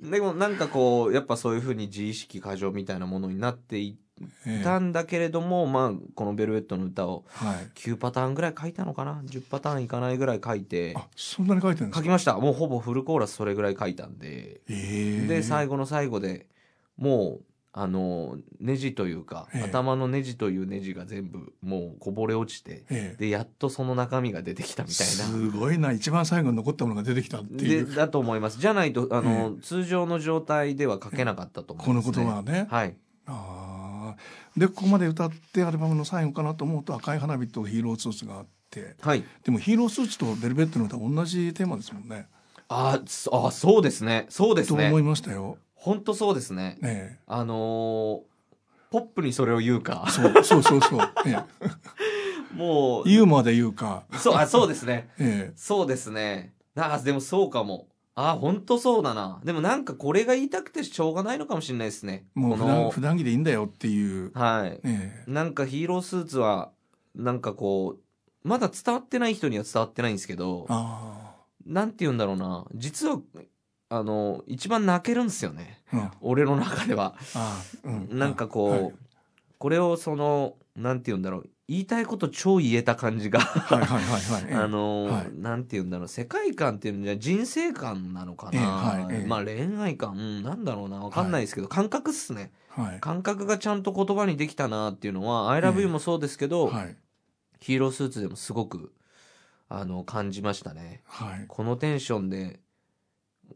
[SPEAKER 2] でもなんかこうやっぱそういうふうに自意識過剰みたいなものになってい
[SPEAKER 1] ええ
[SPEAKER 2] ったんだけれども、まあこの「ベルベット」の歌を
[SPEAKER 1] はい。
[SPEAKER 2] 9パターンぐらい書いたのかな？10パターンいかないぐらい書いて
[SPEAKER 1] あそんなに書いてるんですか？
[SPEAKER 2] 書きました。もうほぼフルコーラスそれぐらい書いたんで、
[SPEAKER 1] ええ。
[SPEAKER 2] で最後の最後でもうあのネジというか、
[SPEAKER 1] ええ。
[SPEAKER 2] 頭のネジというネジが全部もうこぼれ落ちて
[SPEAKER 1] ええ。
[SPEAKER 2] でやっとその中身が出てきたみたいな。
[SPEAKER 1] すごいな。一番最後に残ったものが出てきたっていう。
[SPEAKER 2] でだと思います。じゃないとあの、通常の状態では書けなかったと思います、ね、
[SPEAKER 1] この言葉はね、
[SPEAKER 2] はい。
[SPEAKER 1] ああでここまで歌ってアルバムの最後かなと思うと「赤い花火」と「ヒーロースーツ」があって。
[SPEAKER 2] はい。
[SPEAKER 1] でも「ヒーロースーツ」と「ベルベット」の歌は同じテーマですもんね。
[SPEAKER 2] あそあそうですね。そうです
[SPEAKER 1] と思い
[SPEAKER 2] ね
[SPEAKER 1] ましたよ。
[SPEAKER 2] 本当そうですね。
[SPEAKER 1] え
[SPEAKER 2] あのーポップにそれを言うか。
[SPEAKER 1] え、そうそうそうそう、え
[SPEAKER 2] もう。
[SPEAKER 1] え、ユーモアで言うか、
[SPEAKER 2] そうあそうですね。
[SPEAKER 1] え
[SPEAKER 2] そうですね。あでもそうかもあ本当そうだな。でもなんかこれが言いたくてしょうがないのかもしれないですね。
[SPEAKER 1] もう普段普段着でいいんだよっていう、
[SPEAKER 2] はい。
[SPEAKER 1] ええ。
[SPEAKER 2] なんかヒーロースーツはなんかこうまだ伝わってない人には伝わってないんですけど
[SPEAKER 1] あ
[SPEAKER 2] なんて言うんだろうな。実はあの一番泣けるんですよね。
[SPEAKER 1] あ、うん、あ
[SPEAKER 2] 俺の中では。
[SPEAKER 1] あ、うん、
[SPEAKER 2] なんかこう、
[SPEAKER 1] はい。
[SPEAKER 2] これをそのなんて言うんだろう言いたいこと超言えた感じが。
[SPEAKER 1] はいはいはいはい、ええ。
[SPEAKER 2] あのー
[SPEAKER 1] はい。
[SPEAKER 2] なんて言うんだろう。世界観っていうのは人生観なのかな、
[SPEAKER 1] ええはいええ。
[SPEAKER 2] まあ恋愛観、うんなんだろうな。わかんないですけど、感覚っすね。
[SPEAKER 1] はい。
[SPEAKER 2] 感覚がちゃんと言葉にできたなっていうのは「I love you」もそうですけど、
[SPEAKER 1] はい。
[SPEAKER 2] ヒーロースーツでもすごくあの感じましたね。
[SPEAKER 1] はい。
[SPEAKER 2] このテンションで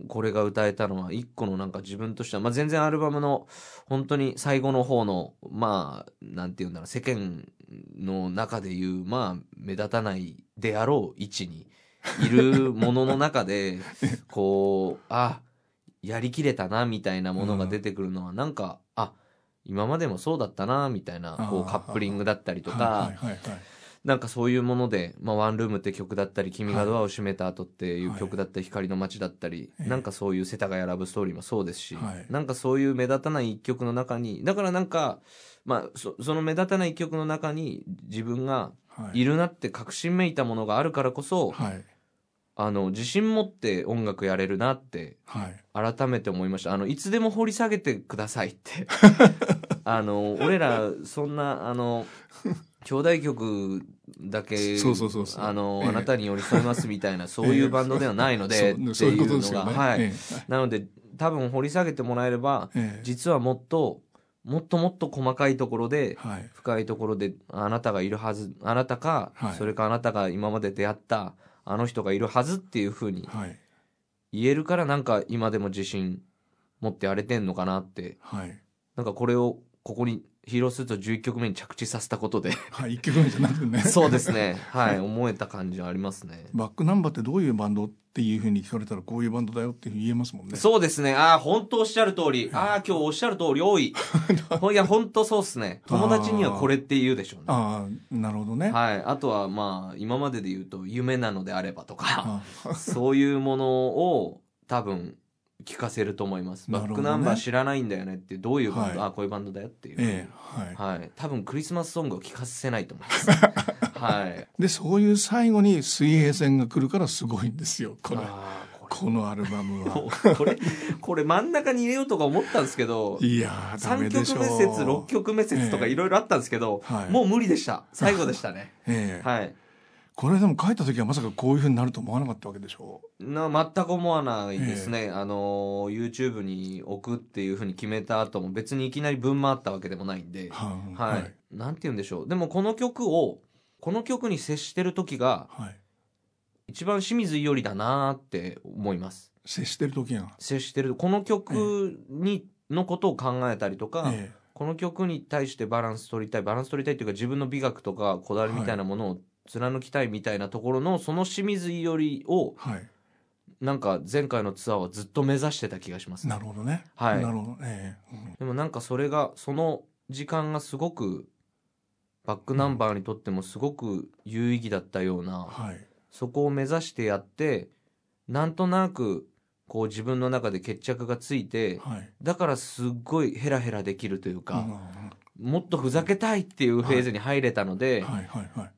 [SPEAKER 2] これが歌えたのは一個のなんか自分としては、まあ、全然アルバムの本当に最後の方のまあなんて言うんだろう世間の中でいうまあ目立たないであろう位置にいるものの中で こうあやりきれたなみたいなものが出てくるのはなんか、あ今までもそうだったなみたいなこうカップリングだったりとか、
[SPEAKER 1] はいはいはいはい
[SPEAKER 2] なんかそういうもので「まあ、ワンルーム」って曲だったり「君がドアを閉めた後」っていう曲だったり「光の街」だったり、
[SPEAKER 1] ええ。
[SPEAKER 2] なんかそういう「世田谷ラブストーリー」もそうですし、
[SPEAKER 1] はい。
[SPEAKER 2] なんかそういう目立たない一曲の中にだからなんか、まあ、そその目立たない一曲の中に自分が
[SPEAKER 1] はい。
[SPEAKER 2] いるなって確信めいたものがあるからこそ、
[SPEAKER 1] はい。
[SPEAKER 2] あの自信持って音楽やれるなって
[SPEAKER 1] はい。
[SPEAKER 2] 改めて思いました。あのいつでも掘り下げてくださいって。あの俺らそんなあの兄弟曲だけ
[SPEAKER 1] そうそうそうそう。
[SPEAKER 2] あの、
[SPEAKER 1] ええ。
[SPEAKER 2] あなたに寄り添いますみたいなそういうバンドではないので、
[SPEAKER 1] そう
[SPEAKER 2] って
[SPEAKER 1] いう
[SPEAKER 2] の
[SPEAKER 1] ですよね。
[SPEAKER 2] がはい、
[SPEAKER 1] え
[SPEAKER 2] なので多分掘り下げてもらえれば
[SPEAKER 1] ええ。え
[SPEAKER 2] 実はもっともっともっと細かいところで
[SPEAKER 1] はい。
[SPEAKER 2] 深いところであなたがいるはずあなたか、
[SPEAKER 1] はい。
[SPEAKER 2] それかあなたが今まで出会ったあの人がいるはずっていうふうに
[SPEAKER 1] はい。
[SPEAKER 2] 言えるからなんか今でも自信持ってやれてんのかなって。
[SPEAKER 1] はい。
[SPEAKER 2] なんかこれをここにヒーロースーツを11曲目に着地させたことで。
[SPEAKER 1] はい一曲目じゃなくてね。
[SPEAKER 2] そうですね。はい思えた感じはありますね。
[SPEAKER 1] バックナンバーってどういうバンドっていうふうに聞かれたらこういうバンドだよって言えますもんね。
[SPEAKER 2] そうですね。ああ本当おっしゃる通り。ああ今日おっしゃる通り多い。いや本当そうっすね。友達にはこれって言うでしょうね。
[SPEAKER 1] ああなるほどね、
[SPEAKER 2] はい。あとはまあ今までで言うと夢なのであればとか。
[SPEAKER 1] あ
[SPEAKER 2] そういうものを多分聞かせると思います、バックナンバー知らないんだよねってどういうバンド、
[SPEAKER 1] はい。
[SPEAKER 2] あこういうバンドだよっていう、
[SPEAKER 1] ええはい。
[SPEAKER 2] はい、多分クリスマスソングを聴かせないと思います。はい。
[SPEAKER 1] でそういう最後に水平線が来るからすごいんですよこれ。
[SPEAKER 2] こ
[SPEAKER 1] このアルバムは。
[SPEAKER 2] れ、これ、これ真ん中に入れようとか思ったんですけど、
[SPEAKER 1] いやーダメ
[SPEAKER 2] 3
[SPEAKER 1] でしょ
[SPEAKER 2] 曲目説、6曲目説とかいろいろあったんですけど、
[SPEAKER 1] はい。
[SPEAKER 2] もう無理でした。最後でしたね。
[SPEAKER 1] ええ。
[SPEAKER 2] はい。
[SPEAKER 1] これでも書いた時はまさかこういうふうになると思わなかったわけでしょ
[SPEAKER 2] な全く思わないですね、あの YouTube に置くっていうふうに決めた後も別にいきなり分回ったわけでもないんで、
[SPEAKER 1] は
[SPEAKER 2] はい。なんて言うんでしょう。でもこの曲をこの曲に接してる時が
[SPEAKER 1] はい。
[SPEAKER 2] 一番清水伊織だなーって思います。
[SPEAKER 1] 接してる時が。
[SPEAKER 2] 接してる。この曲に、のことを考えたりとか、
[SPEAKER 1] え。
[SPEAKER 2] この曲に対してバランス取りたいバランス取りたいっていうか自分の美学とかこだわりみたいなものを貫きたいみたいなところのその清水伊織を
[SPEAKER 1] えはい。
[SPEAKER 2] なんか前回のツアーはずっと目指してた気がします、
[SPEAKER 1] なるほどね。
[SPEAKER 2] はい。
[SPEAKER 1] なるほどええ。うん。
[SPEAKER 2] でもなんかそれがその時間がすごくバックナンバーにとってもすごく有意義だったような、
[SPEAKER 1] はい。
[SPEAKER 2] そこを目指してやってなんとなくこう自分の中で決着がついて
[SPEAKER 1] はい。
[SPEAKER 2] だからすっごいヘラヘラできるというか、
[SPEAKER 1] うん
[SPEAKER 2] もっとふざけたいっていうフェーズに入れたので、
[SPEAKER 1] はいはいはい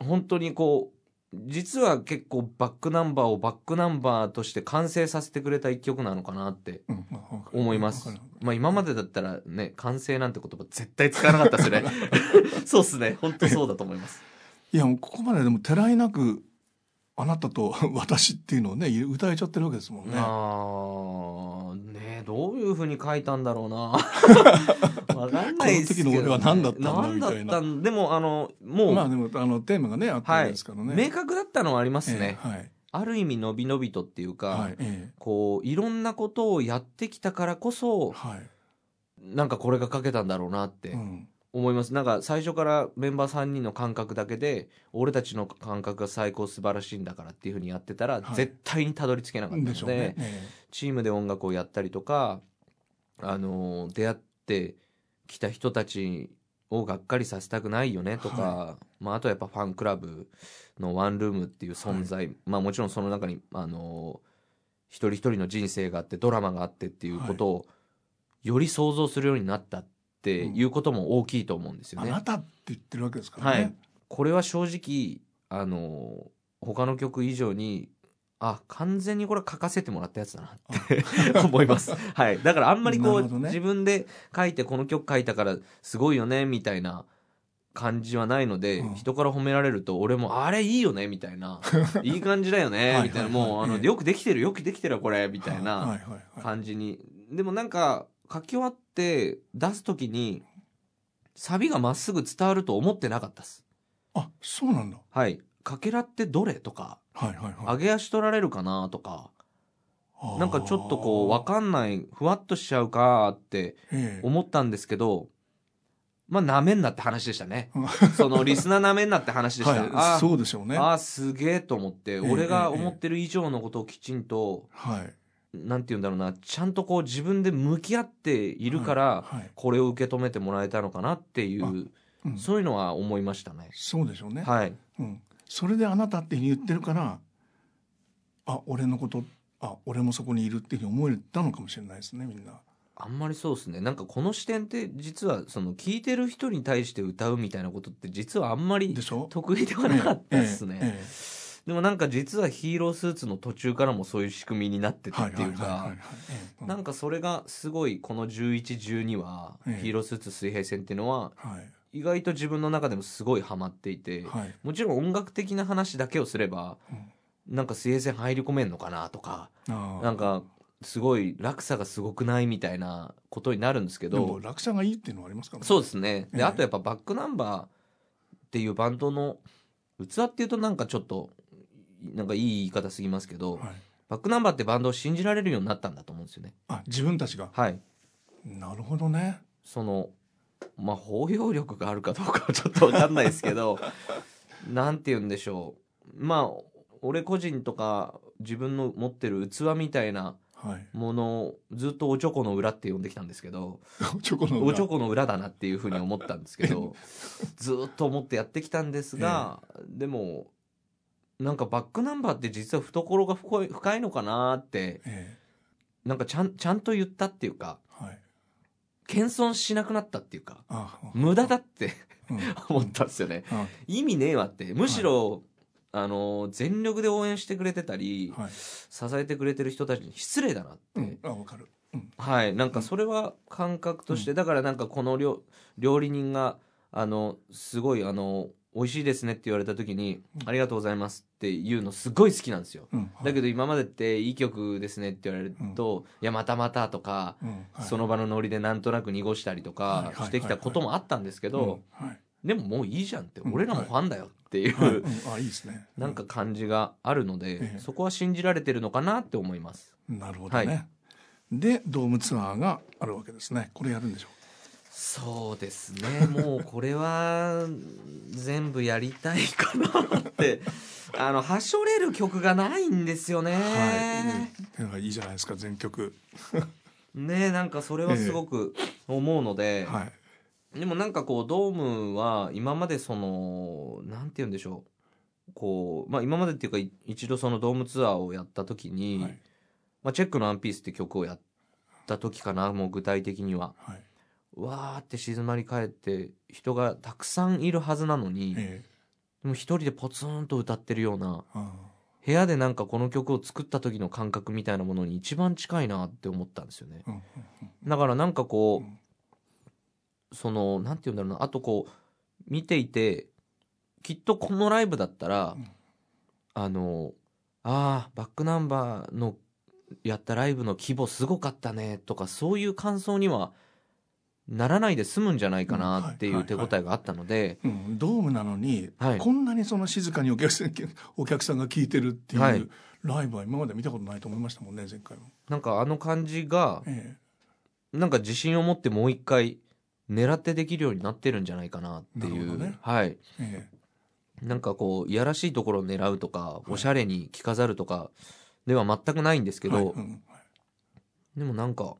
[SPEAKER 2] 本当にこう実は結構バックナンバーをバックナンバーとして完成させてくれた一曲なのかなって思います。まあ今までだったらね完成なんて言葉絶対使わなかったですね。そうっすね。本当そうだと思います。
[SPEAKER 1] いやもうここまででもてらいなくあなたと 私っていうのをね歌えちゃってるわけですもんね。
[SPEAKER 2] ねどういうふうに書いたんだろうな。わかんないですけど、
[SPEAKER 1] この時の俺は何だったんだみたい
[SPEAKER 2] んでもあのもう、
[SPEAKER 1] まあでもあのテーマがねあったわけですからね、
[SPEAKER 2] 明確だったのはあります
[SPEAKER 1] え
[SPEAKER 2] ね、
[SPEAKER 1] えはい。
[SPEAKER 2] ある意味のびのびとっていうか、
[SPEAKER 1] はいえ
[SPEAKER 2] こういろんなことをやってきたからこ
[SPEAKER 1] え
[SPEAKER 2] そ
[SPEAKER 1] はい。
[SPEAKER 2] なんかこれが書けたんだろうなって
[SPEAKER 1] うん
[SPEAKER 2] 思います、なんか最初からメンバー3人の感覚だけで俺たちの感覚が最高素晴らしいんだからっていうふうにやってたら、
[SPEAKER 1] はい。
[SPEAKER 2] 絶対にたどり着けなかったので
[SPEAKER 1] ね、え
[SPEAKER 2] チームで音楽をやったりとか、あの出会ってきた人たちをがっかりさせたくないよねとか、まあ、あとはやっぱファンクラブのワンルームっていう存在、まあもちろんその中に、あの一人一人の人生があってドラマがあってっていうことをより想像するようになったっていうことも大きいと思うんですよね。
[SPEAKER 1] あなたって言ってるわけですからね。
[SPEAKER 2] はい、これは正直あの他の曲以上にあ完全にこれ書かせてもらったやつだなって思います、はい、だからあんまりこう、
[SPEAKER 1] ね。
[SPEAKER 2] 自分で書いてこの曲書いたからすごいよねみたいな感じはないので、
[SPEAKER 1] うん。
[SPEAKER 2] 人から褒められると俺もあれいいよねみたいな。いい感じだよね
[SPEAKER 1] はい
[SPEAKER 2] みたいな。もうあの
[SPEAKER 1] ええ
[SPEAKER 2] よくできてるよくできてるよこれみたい
[SPEAKER 1] はい
[SPEAKER 2] な
[SPEAKER 1] はいはいはい。
[SPEAKER 2] 感じに。でもなんか書き終わって出す時にサビがまっすぐ伝わると思ってなかったです
[SPEAKER 1] あそうなんだ。
[SPEAKER 2] はい。かけらってどれとか、
[SPEAKER 1] はいはいはい。
[SPEAKER 2] 上げ足取られるかなとか、なんかちょっとこう、わかんない、ふわっとしちゃうかって
[SPEAKER 1] ええ
[SPEAKER 2] 思ったんですけど、まあ、なめんなって話でしたね
[SPEAKER 1] うん。
[SPEAKER 2] その、リスナーなめんなって話でした。
[SPEAKER 1] はい、
[SPEAKER 2] あ
[SPEAKER 1] そうでしょうね。
[SPEAKER 2] あ、すげえと思って、
[SPEAKER 1] え
[SPEAKER 2] 俺が思ってる以上のことをきちんと、
[SPEAKER 1] はい。
[SPEAKER 2] なんて言うんだろうな、ちゃんとこう自分で向き合っているから、これを受け止めてもらえたのかなっていう、
[SPEAKER 1] うん
[SPEAKER 2] そういうのは思いましたね。
[SPEAKER 1] そうでしょうね。
[SPEAKER 2] はい。
[SPEAKER 1] うん。それであなたって言ってるから、あ、俺のこと、あ、俺もそこにいるっていうふうに思えたのかもしれないですね、みんな。
[SPEAKER 2] あんまりそうですねなんかこの視点って実はその聞いてる人に対して歌うみたいなことって実はあんまり得意ではなかったですね、でもなんか実はヒーロースーツの途中からもそういう仕組みになってた
[SPEAKER 1] はい
[SPEAKER 2] っていうかなんかそれがすごいこの1112は
[SPEAKER 1] ええ。
[SPEAKER 2] ヒーロースーツ水平線っていうのは
[SPEAKER 1] はい。
[SPEAKER 2] 意外と自分の中でもすごいハマっていて
[SPEAKER 1] はい。
[SPEAKER 2] もちろん音楽的な話だけをすればなんか水平線入り込めんのかなとかなんかすごい落差がすごくないみたいなことになるんですけど
[SPEAKER 1] 落差がいいっていうのはありますからね。
[SPEAKER 2] そうですね。で、
[SPEAKER 1] ええ。
[SPEAKER 2] あとやっぱバックナンバーっていうバンドの器っていうとなんかちょっと、なんかいい言い方すぎますけど、
[SPEAKER 1] はい
[SPEAKER 2] バックナンバーってバンドを信じられるようになったんだと思うんですよね。
[SPEAKER 1] あ自分たちが？
[SPEAKER 2] はい。
[SPEAKER 1] なるほどね
[SPEAKER 2] その、まあ包容力があるかどうかはちょっとわかんないですけど、なんて言うんでしょう。まあ、俺個人とか自分の持ってる器みたいな
[SPEAKER 1] はい
[SPEAKER 2] ものをずっとおちょこの裏って呼んできたんですけど、
[SPEAKER 1] チョコの裏
[SPEAKER 2] おちょこの裏だなっていうふうに思ったんですけど ずーっと思ってやってきたんですが、でもなんかバックナンバーって実は懐が深いのかなって
[SPEAKER 1] え
[SPEAKER 2] なんかちゃんちゃんと言ったっていうか
[SPEAKER 1] えはい。
[SPEAKER 2] 謙遜しなくなったっていうか無駄だって
[SPEAKER 1] うん。
[SPEAKER 2] 思ったんですよね。
[SPEAKER 1] あ
[SPEAKER 2] 意味ねえわってむしろ、あの全力で応援してくれてたり、
[SPEAKER 1] はい。
[SPEAKER 2] 支えてくれてる人たちに失礼だなって、
[SPEAKER 1] うん。あわかる。うん。
[SPEAKER 2] はい、なんかそれは感覚として、だからなんかこの料料理人があのすごいあの美味しいですねって言われた時に、
[SPEAKER 1] うん。
[SPEAKER 2] ありがとうございますっていうのすごい好きなんですよ。
[SPEAKER 1] うん。
[SPEAKER 2] だけど今までっていい曲ですねって言われると、いやまたまたとか、その場のノリでなんとなく濁したりとかしてきたこともあったんですけど、でももういいじゃんって、
[SPEAKER 1] うん。
[SPEAKER 2] 俺らもファンだよっていう、
[SPEAKER 1] あいいですね。
[SPEAKER 2] なんか感じがあるので、
[SPEAKER 1] ええ。
[SPEAKER 2] そこは信じられてるのかなって思います。
[SPEAKER 1] なるほどね。でドームツアーがあるわけですね。これやるんでしょ
[SPEAKER 2] そうですね。もうこれは全部やりたいかなって。あのはしょれる曲がないんですよね、
[SPEAKER 1] はい。うんいいじゃないですか全曲。
[SPEAKER 2] ねなんかそれはすごく思うので、
[SPEAKER 1] はい。
[SPEAKER 2] でもなんかこうドームは今までそのなんて言うんでしょう。こうまあ今までっていうかい一度そのドームツアーをやった時に、
[SPEAKER 1] はい。
[SPEAKER 2] まあ、チェックの「ワンピースって曲をやった時かなもう具体的には。
[SPEAKER 1] はい
[SPEAKER 2] わーって静まり返って人がたくさんいるはずなのに、
[SPEAKER 1] え
[SPEAKER 2] でも一人でポツンと歌ってるような部屋でなんかこの曲を作った時の感覚みたいなものに一番近いなって思ったんですよね。
[SPEAKER 1] あうん。
[SPEAKER 2] だからなんかこう、
[SPEAKER 1] うん。
[SPEAKER 2] そのなんて言うんだろうなあとこう見ていてきっとこのライブだったら、
[SPEAKER 1] うん。
[SPEAKER 2] あのあーバックナンバーのやったライブの規模すごかったねとかそういう感想にはならないで済むんじゃないかなっていう手応えがあったので、
[SPEAKER 1] うん、ドームなのに、
[SPEAKER 2] はい。
[SPEAKER 1] こんなにその静かにお客さんお客さんが聞いてるっていう、
[SPEAKER 2] はい。
[SPEAKER 1] ライブは今まで見たことないと思いましたもんね前回も、
[SPEAKER 2] なんかあの感じが
[SPEAKER 1] え
[SPEAKER 2] なんか自信を持ってもう一回狙ってできるようになってるんじゃないかなっていう、
[SPEAKER 1] ね。
[SPEAKER 2] はい。
[SPEAKER 1] ええ。
[SPEAKER 2] なんかこういやらしいところを狙うとか、
[SPEAKER 1] い
[SPEAKER 2] おしゃれに着飾るとかでは全くないんですけど、
[SPEAKER 1] はいうん
[SPEAKER 2] でもなんか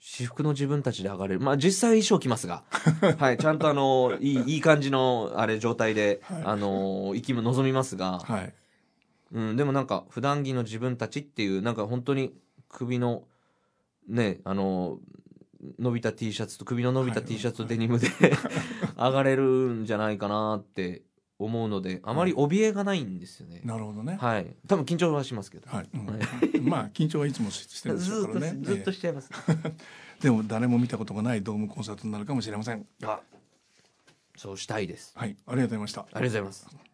[SPEAKER 2] 私服の自分たちで上がれる。まあ実際は衣装着ますが。はいちゃんとあのいいいい感じのあれ状態で、
[SPEAKER 1] はい。
[SPEAKER 2] あの息も望みますが、
[SPEAKER 1] はい。
[SPEAKER 2] うん、でもなんか普段着の自分たちっていうなんか本当に首のねあの伸びた T シャツと首の伸びた
[SPEAKER 1] はい。
[SPEAKER 2] T シャツとデニムで 上がれるんじゃないかなって思うのであまり怯えがないんですよね。
[SPEAKER 1] なるほどね。
[SPEAKER 2] はい、多分緊張はしますけど、
[SPEAKER 1] はい、うん。
[SPEAKER 2] はい。
[SPEAKER 1] まあ緊張はいつもししてるでしょ
[SPEAKER 2] ずっと
[SPEAKER 1] うからね。
[SPEAKER 2] ずっとしちゃいます。
[SPEAKER 1] ええ。でも誰も見たことがないドームコンサートになるかもしれません。
[SPEAKER 2] あそうしたいです。
[SPEAKER 1] はい。ありがとうございました。
[SPEAKER 2] ありがとうございます。